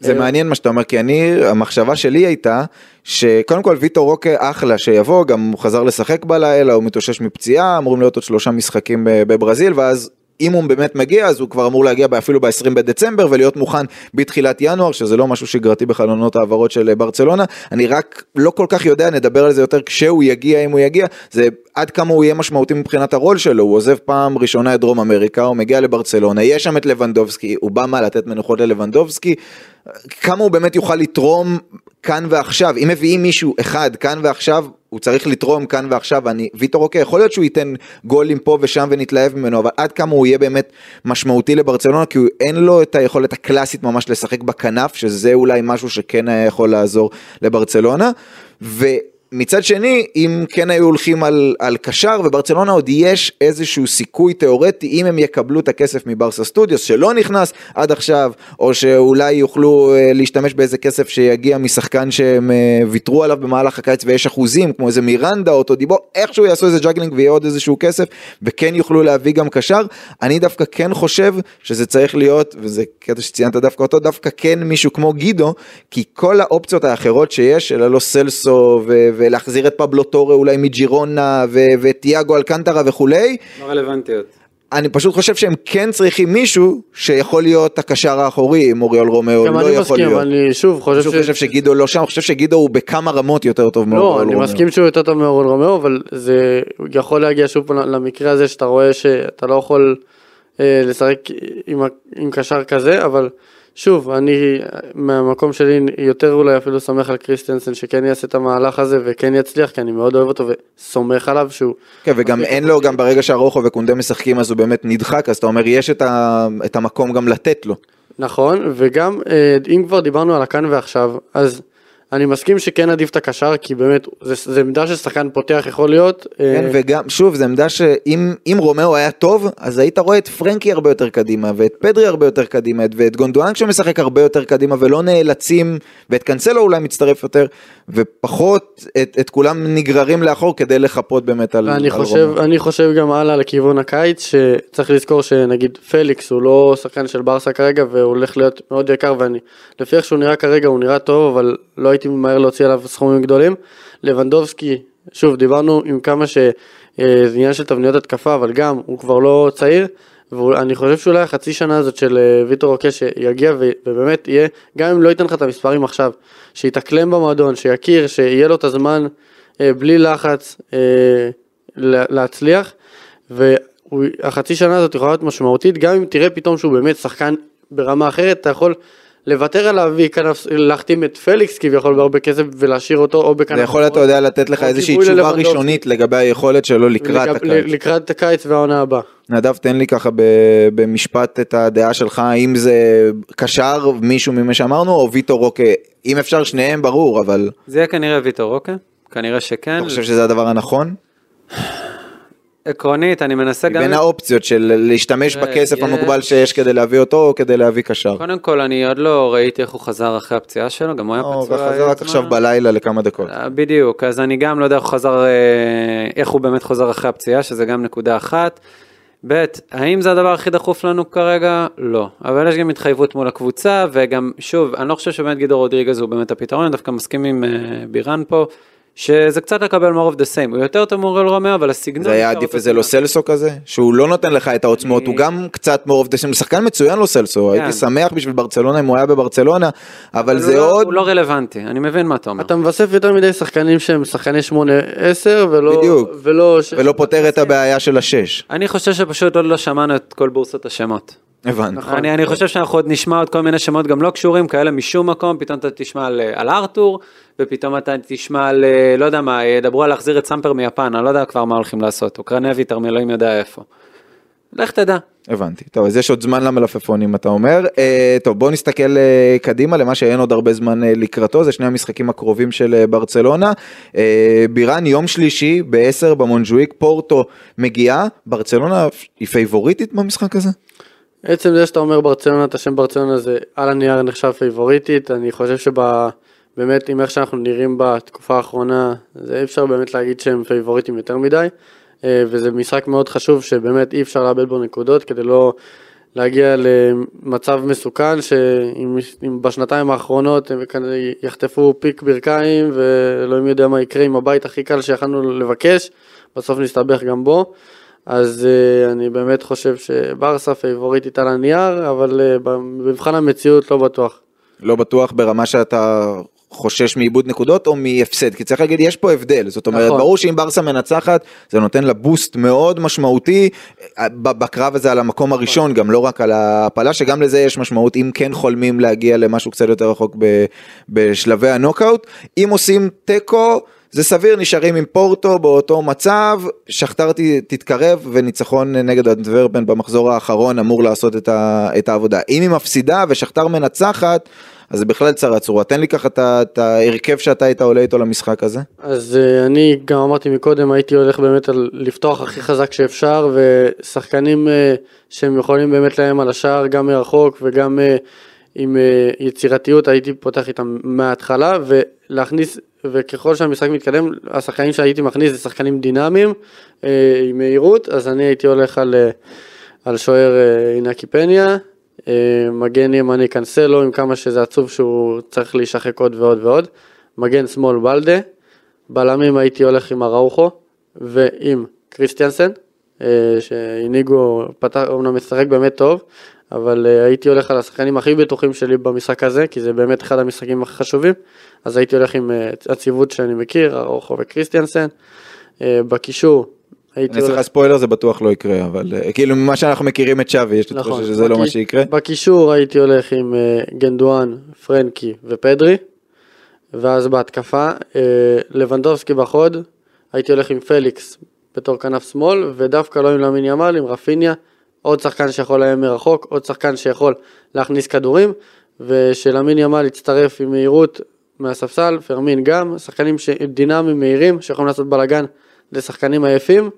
זה אה, מעניין מה שאתה אומר, כי אני, המחשבה שלי הייתה, שקודם כל ויטור רוקה אחלה שיבוא, גם הוא חזר לשחק בלילה, הוא מתאושש מפציעה, אמורים להיות עוד שלושה משחקים בברזיל, ואז אם הוא באמת מגיע, אז הוא כבר אמור להגיע אפילו ב-20 בדצמבר ולהיות מוכן בתחילת ינואר, שזה לא משהו שגרתי בחלונות העברות של ברצלונה. אני רק לא כל כך יודע, נדבר על זה יותר כשהוא יגיע, אם הוא יגיע, זה עד כמה הוא יהיה משמעותי מבחינת הרול שלו, הוא עוזב פעם ראשונה את דרום אמריקה, הוא מגיע לברצלונה, יש שם את לבנדובסקי, הוא בא מה לתת מנוחות ללבנדובסקי, כמה הוא באמת יוכל לתרום כאן ועכשיו, אם מביאים מישהו אחד כאן ועכשיו, הוא צריך לתרום כאן ועכשיו, אני, ויטור אוקיי, יכול להיות שהוא ייתן גולים פה ושם ונתלהב ממנו, אבל עד כמה הוא יהיה באמת משמעותי לברצלונה, כי הוא, אין לו את היכולת הקלאסית ממש לשחק בכנף, שזה אולי משהו שכן היה יכול לעזור לברצלונה, ו... מצד שני, אם כן היו הולכים על, על קשר, וברצלונה עוד יש איזשהו סיכוי תיאורטי, אם הם יקבלו את הכסף מברסה סטודיוס, שלא נכנס עד עכשיו, או שאולי יוכלו אה, להשתמש באיזה כסף שיגיע משחקן שהם אה, ויתרו עליו במהלך הקיץ ויש אחוזים, כמו איזה מירנדה או טודיבו, איכשהו יעשו איזה ג'אגלינג ויהיה עוד איזשהו כסף, וכן יוכלו להביא גם קשר. אני דווקא כן חושב שזה צריך להיות, וזה קטע שציינת דווקא אותו, דווקא כן מישהו כמו גידו, כי כל האופציות האחרות שיש, אלא לו סלסו ו... ולהחזיר את פבלו טורה אולי מג'ירונה ו- וטיאגו אלקנטרה וכולי. לא רלוונטיות. אני פשוט חושב שהם כן צריכים מישהו שיכול להיות הקשר האחורי, אם אוריול רומאו גם לא אני יכול מסכים, להיות. אני שוב חושב פשוט חושב שגידו לא שם, אני חושב שגידו הוא בכמה רמות יותר טוב לא, מאוריול אני רומאו. מסכים שהוא יותר טוב מאוריול רומאו, אבל זה יכול להגיע שוב למקרה הזה שאתה רואה שאתה לא יכול אה, לשחק עם, עם קשר כזה, אבל שוב, אני מהמקום שלי יותר אולי אפילו סומך על קריסטנסן שכן יעשה את המהלך הזה וכן יצליח, כי אני מאוד אוהב אותו וסומך עליו שהוא... כן, וגם אין לו, גם ברגע שאראוחו וקונדה משחקים אז הוא באמת נדחק, אז אתה אומר יש את, ה, את המקום גם לתת לו. נכון, וגם אה, אם כבר דיברנו על הכאן ועכשיו, אז אני מסכים שכן עדיף את הקשר, כי באמת, זה, זה עמדה ששחקן פותח יכול להיות. כן, אה, וגם, שוב, זו עמדה שאם אם רומאו היה טוב, אז היית רואה את פרנקי הרבה יותר קדימה, ואת פדרי הרבה יותר קדימה, ואת גונדואן כשמשחק הרבה יותר קדימה, ולא נאלצים, ואת קאנסלו אולי מצטרף יותר, ופחות את, את כולם נגררים לאחור כדי לחפות באמת על, על חושב, רומאו. אני חושב גם הלאה לכיוון הקיץ, שצריך לזכור שנגיד פליקס הוא לא שחקן של ברסה כרגע, והוא הולך להיות מאוד יקר, ואני, לפי איך שהוא נראה כרגע הוא נראה טוב, אבל לא הייתי ממהר להוציא עליו סכומים גדולים. לבנדובסקי, שוב, דיברנו עם כמה שזה עניין של תבניות התקפה, אבל גם, הוא כבר לא צעיר. ואני חושב שאולי החצי שנה הזאת של אה, ויטור רוקי שיגיע ובאמת יהיה, גם אם לא ייתן לך את המספרים עכשיו, שיתאקלם במועדון, שיכיר, שיהיה לו את הזמן אה, בלי לחץ אה, לה- להצליח, והחצי שנה הזאת יכולה להיות משמעותית, גם אם תראה פתאום שהוא באמת שחקן ברמה אחרת, אתה יכול לוותר עליו וכנף, להחתים את פליקס כביכול בהרבה כסף ולהשאיר אותו או בכנף. זה יכול, אתה יודע, לתת לך איזושהי תשובה. ראשונית לגבי היכולת שלו לקראת לק- הקיץ. לקראת הקיץ והעונה הבאה. נדב, תן לי ככה במשפט את הדעה שלך, האם זה קשר מישהו ממה שאמרנו, או ויטור רוקה, אם אפשר שניהם ברור, אבל זה יהיה כנראה ויטור רוקה, כנראה שכן. אתה חושב שזה הדבר הנכון? עקרונית, אני מנסה גם... בין האופציות של להשתמש תראה, בכסף יש- המוגבל שיש כדי להביא אותו, או כדי להביא קשר. קודם כל, אני עוד לא ראיתי איך הוא חזר אחרי הפציעה שלו, גם הוא היה פצוע. וחזר רק זמן. עכשיו בלילה לכמה דקות. אה, בדיוק, אז אני גם לא יודע איך הוא חזר, אה, איך הוא באמת חוזר אחרי הפציעה, שזה גם נקודה אחת. ב', האם זה הדבר הכי דחוף לנו כרגע? לא. אבל יש גם התחייבות מול הקבוצה, וגם, שוב, אני לא חושב שבאמת גידו רודריגז הוא באמת הפתרון, אני דווקא מסכים עם אה, בירן פה, שזה קצת לקבל more of the same. הוא יותר טוב מאוריול רומאו, אבל הסגנון... זה היה עדיף איזה לו סלסו כזה? שהוא לא נותן לך את העוצמות, הוא גם קצת מעורב דשם, הוא שחקן מצוין לו סלסו, הייתי שמח בשביל ברצלונה אם הוא היה בברצלונה, אבל אבל זה הוא לא- עוד... הוא לא רלוונטי, אני מבין מה אתה אומר. אתה מוסיף יותר מדי שחקנים שהם שחקני 8-10 ולא... בדיוק. ולא... ש- ולא פותר את הבעיה של השש. אני חושב שפשוט עוד לא שמענו את כל בורסות השמות. הבנתי. נכון. אני, אני חושב שאנחנו עוד נשמע עוד כל מיני שמות גם לא קשורים כאלה משום מקום, פתאום אתה תשמע על, על ארתור, ופתאום אתה תשמע על, אה, לא יודע מה, ידברו על להחזיר את סמפר מיפן, אני לא יודע כבר מה הולכים לעשות, אוקרנבי, תרמי אלוהים יודע איפה. לך תדע. הבנתי. טוב, אז יש עוד זמן למלפפונים אתה אומר. אה, טוב, בואו נסתכל אה, קדימה למה שאין עוד הרבה זמן אה, לקראתו, זה שני המשחקים הקרובים של אה, ברצלונה. אה, בירן, יום שלישי ב-10 במונג'וויק, פורטו מגיעה, ברצלונה היא פייבוריטית במשחק הזה? עצם זה שאתה אומר ברצלונה, את השם ברצלונה זה על הנייר נחשב פייבוריטית, אני חושב שבאמת עם איך שאנחנו נראים בתקופה האחרונה, זה אי אפשר באמת להגיד שהם פייבוריטים יותר מדי, אה, וזה משחק מאוד חשוב שבאמת אי אפשר לאבד בו נקודות כדי לא להגיע למצב מסוכן שאם אם בשנתיים האחרונות הם כנראה יחטפו פיק ברכיים ואלוהים יודע מה יקרה עם הבית הכי קל שיכלנו לבקש, בסוף נסתבך גם בו. אז uh, אני באמת חושב שברסה פייבוריטית על הנייר, אבל uh, במבחן המציאות לא בטוח. לא בטוח ברמה שאתה חושש מאיבוד נקודות או מהפסד, כי צריך להגיד, יש פה הבדל, זאת אומרת, נכון. ברור שאם ברסה מנצחת, זה נותן לה בוסט מאוד משמעותי, אה, בקרב הזה על המקום הראשון, גם לא רק על ההעפלה, שגם לזה יש משמעות, אם כן חולמים להגיע למשהו קצת יותר רחוק בשלבי הנוקאוט, אם עושים תיקו, זה סביר, נשארים עם פורטו באותו מצב, שכתר תתקרב וניצחון נגד אנטוורפן במחזור האחרון אמור לעשות את, ה- את העבודה. אם היא מפסידה ושכתר מנצחת, אז זה בכלל צרה צרורה. תן לי ככה את ההרכב שאתה היית עולה איתו למשחק הזה. אז uh, אני גם אמרתי מקודם, הייתי הולך באמת לפתוח הכי חזק שאפשר, ושחקנים uh, שהם יכולים באמת לאיים על השער, גם מרחוק וגם uh, עם יצירתיות, הייתי פותח איתם מההתחלה, ולהכניס, וככל שהמשחק מתקדם, השחקנים שהייתי מכניס זה שחקנים דינמיים, uh, עם מהירות, אז אני הייתי הולך על, uh, על שוער uh, אינקי פניה. אה, מגן ימני קאנסלו, עם כמה שזה עצוב שהוא צריך להישחק עוד ועוד ועוד. מגן שמאל בלדה. בלמים הייתי הולך עם אראוחו ועם קריסטיאנסן, אה, שהנהיגו, פתח, אומנם משחק באמת טוב, אבל אה, הייתי הולך על השחקנים הכי בטוחים שלי במשחק הזה, כי זה באמת אחד המשחקים הכי חשובים, אז הייתי הולך עם אה, הציוות שאני מכיר, אראוחו וקריסטיאנסן. אה, בקישור הייתי אני אעשה לך ספוילר, זה בטוח לא יקרה, אבל כאילו ממה שאנחנו מכירים את שווי, יש לי תחושה שזה לא מה שיקרה. בקישור הייתי הולך עם גנדואן, פרנקי ופדרי, ואז בהתקפה, לבנדובסקי בחוד, הייתי הולך עם פליקס בתור כנף שמאל, ודווקא לא עם למין ימל, עם רפיניה, עוד שחקן שיכול לאיים מרחוק, עוד שחקן שיכול להכניס כדורים, ושלמין ימל יצטרף עם מהירות מהספסל, פרמין גם, שחקנים ש- דינמיים מהירים שיכולים לעשות בלאגן לשחקנים עייפים,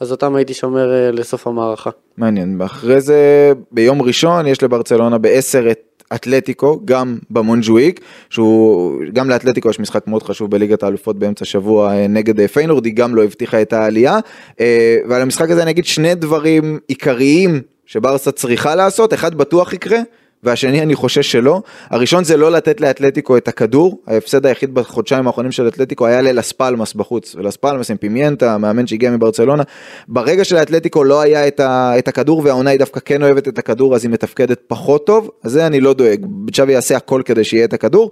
אז אותם הייתי שומר אה, לסוף המערכה. מעניין, ואחרי זה ביום ראשון יש לברצלונה בעשר את אתלטיקו, גם במונג'וויק, שהוא, גם לאתלטיקו יש משחק מאוד חשוב בליגת האלופות באמצע שבוע אה, נגד אה, פיינורד, היא גם לא הבטיחה את העלייה, אה, ועל המשחק הזה אני אגיד שני דברים עיקריים שברסה צריכה לעשות, אחד בטוח יקרה, והשני אני חושש שלא. הראשון זה לא לתת לאתלטיקו את הכדור, ההפסד היחיד בחודשיים האחרונים של אתלטיקו היה ללספלמס בחוץ, ולספלמס עם פימיינטה, המאמן שהגיע מברצלונה. ברגע שלאתלטיקו לא היה את, ה, את הכדור והעונה היא דווקא כן אוהבת את הכדור אז היא מתפקדת פחות טוב, אז זה אני לא דואג, צ'אבי יעשה הכל כדי שיהיה את הכדור.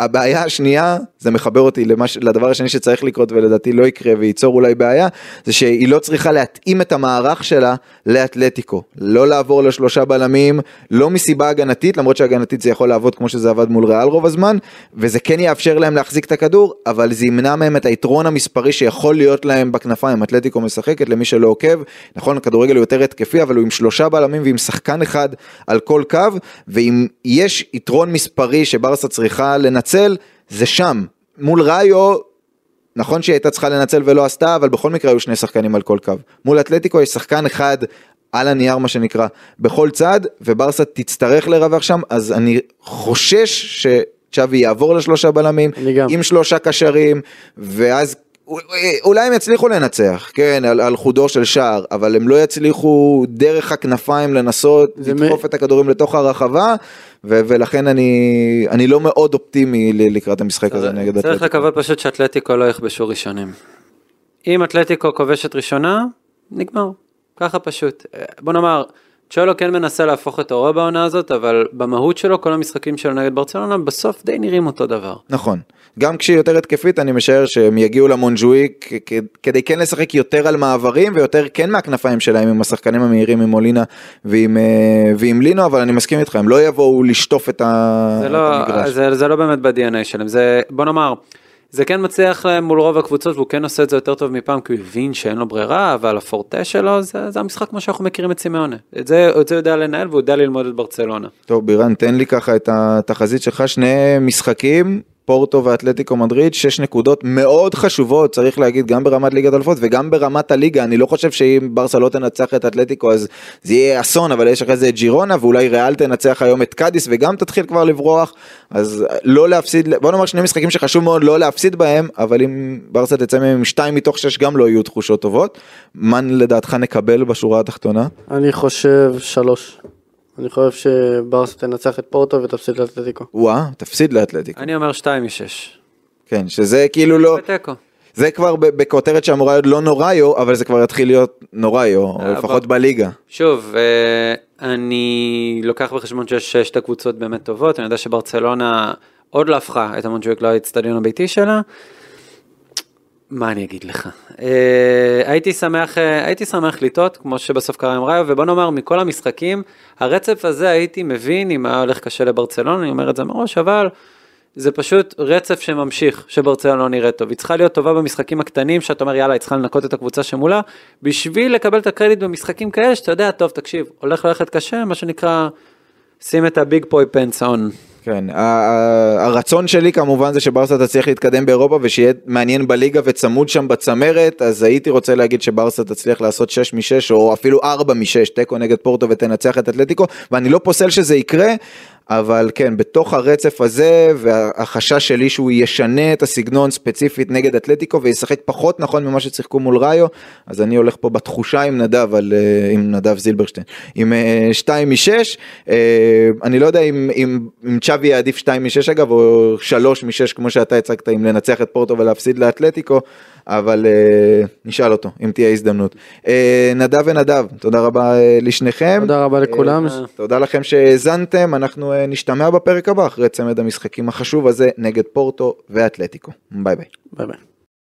הבעיה השנייה, זה מחבר אותי למש, לדבר השני שצריך לקרות ולדעתי לא יקרה וייצור אולי בעיה, זה שהיא לא צריכה להתאים את המערך שלה לאתלטיקו. לא לעבור לשלושה בלמים, לא מסיבה הגנתית, למרות שהגנתית זה יכול לעבוד כמו שזה עבד מול ריאל רוב הזמן, וזה כן יאפשר להם להחזיק את הכדור, אבל זה ימנע מהם את היתרון המספרי שיכול להיות להם בכנפיים. אתלטיקו משחקת, למי שלא עוקב, נכון, הכדורגל הוא יותר התקפי, אבל הוא עם שלושה בלמים ועם שחקן אחד על כל קו, ואם יש יתרון מספרי שברסה צריכה לנצל, זה שם. מול ראיו, נכון שהיא הייתה צריכה לנצל ולא עשתה, אבל בכל מקרה היו שני שחקנים על כל קו. מול אתלטיקו יש שחקן אחד על הנייר מה שנקרא, בכל צד, וברסה תצטרך לרווח שם, אז אני חושש שצ'אבי יעבור לשלושה בלמים. עם שלושה קשרים, ואז אולי הם יצליחו לנצח, כן, על, על חודו של שער, אבל הם לא יצליחו דרך הכנפיים לנסות לדחוף מ- את הכדורים לתוך הרחבה, ו- ולכן אני, אני לא מאוד אופטימי לקראת המשחק הזה נגד צריך אתלטיקו. לקוות פשוט שאתלטיקו לא יכבשו ראשונים. אם אתלטיקו כובשת ראשונה, נגמר. ככה פשוט. בוא נאמר, צ'ולו כן מנסה להפוך את אורו בעונה הזאת, אבל במהות שלו, כל המשחקים שלו נגד ברצלונה, בסוף די נראים אותו דבר. נכון. גם כשהיא יותר התקפית אני משער שהם יגיעו למונג'וויק כ- כדי כן לשחק יותר על מעברים ויותר כן מהכנפיים שלהם עם השחקנים המהירים עם מולינה ועם, אה, ועם לינו אבל אני מסכים איתך הם לא יבואו לשטוף את, ה... זה את לא, המגרש. זה, זה לא באמת ב-DNA שלהם, זה, בוא נאמר, זה כן מצליח להם מול רוב הקבוצות והוא כן עושה את זה יותר טוב מפעם כי הוא הבין שאין לו ברירה, אבל הפורטה שלו זה, זה המשחק כמו שאנחנו מכירים את סימאונה. את את זה הוא יודע לנהל והוא יודע ללמוד את ברצלונה. טוב בירן תן לי ככה את התחזית שלך שני משחקים פורטו ואתלטיקו מדריד שש נקודות מאוד חשובות צריך להגיד גם ברמת ליגת אלופות וגם ברמת הליגה. אני לא חושב שאם ברסה לא תנצח את אתלטיקו אז זה יהיה אסון אבל יש אחרי זה את ג'ירונה ואולי ריאל תנצח היום את קאדיס וגם תתחיל כבר לברוח. אז לא להפסיד בוא נאמר שני משחקים שחשוב מאוד לא להפסיד בהם אבל אם ברסה תצא מהם עם שתיים מתוך שש גם לא יהיו תחושות טובות. מה לדעתך נקבל בשורה התחתונה? אני חושב שלוש. אני חושב שברסה תנצח את פורטו ותפסיד לאתלטיקו. וואה תפסיד לאתלטיקו אני אומר 2 מ-6. כן שזה כאילו לא. זה כבר בכותרת שאמורה להיות לא נוראיו, אבל זה כבר יתחיל להיות נוראיו, או אה, לפחות בליגה. שוב, אה, אני לוקח בחשבון שיש שתי קבוצות באמת טובות, אני יודע שברצלונה עוד לא הפכה את המונג'וויק לאצטדיון הביתי שלה. מה אני אגיד לך? אה, הייתי שמח, אה, הייתי שמח לטעות, כמו שבסוף קרה עם ראיו, ובוא נאמר, מכל המשחקים, הרצף הזה הייתי מבין אם היה הולך קשה לברצלונה, אני אומר את זה מראש, אבל זה פשוט רצף שממשיך, שברצלונה לא נראית טוב. היא צריכה להיות טובה במשחקים הקטנים, שאתה אומר, יאללה, היא צריכה לנקות את הקבוצה שמולה, בשביל לקבל את הקרדיט במשחקים כאלה, שאתה יודע, טוב, תקשיב, הולך ללכת קשה, מה שנקרא, שים את הביג פוי פנס און. כן, הרצון שלי כמובן זה שברסה תצליח להתקדם באירופה ושיהיה מעניין בליגה וצמוד שם בצמרת, אז הייתי רוצה להגיד שברסה תצליח לעשות 6 מ-6 או אפילו 4 מ-6, תיקו נגד פורטו ותנצח את אתלטיקו, ואני לא פוסל שזה יקרה, אבל כן, בתוך הרצף הזה והחשש שלי שהוא ישנה את הסגנון ספציפית נגד אתלטיקו וישחק פחות נכון ממה ששיחקו מול ראיו, אז אני הולך פה בתחושה עם נדב, על, אה, עם נדב זילברשטיין, עם 2 מ-6, אני לא יודע אם, אם, אם צ'אבי יעדיף 2 מ-6 אגב, או 3 מ-6 כמו שאתה הצגת, אם לנצח את פורטו ולהפסיד לאתלטיקו, אבל אה, נשאל אותו, אם תהיה הזדמנות. אה, נדב ונדב, תודה רבה אה, לשניכם. תודה רבה לכולם. אה, תודה לכם שהאזנתם, אנחנו אה, נשתמע בפרק הבא אחרי צמד המשחקים החשוב הזה נגד פורטו ואתלטיקו. ביי ביי. ביי ביי.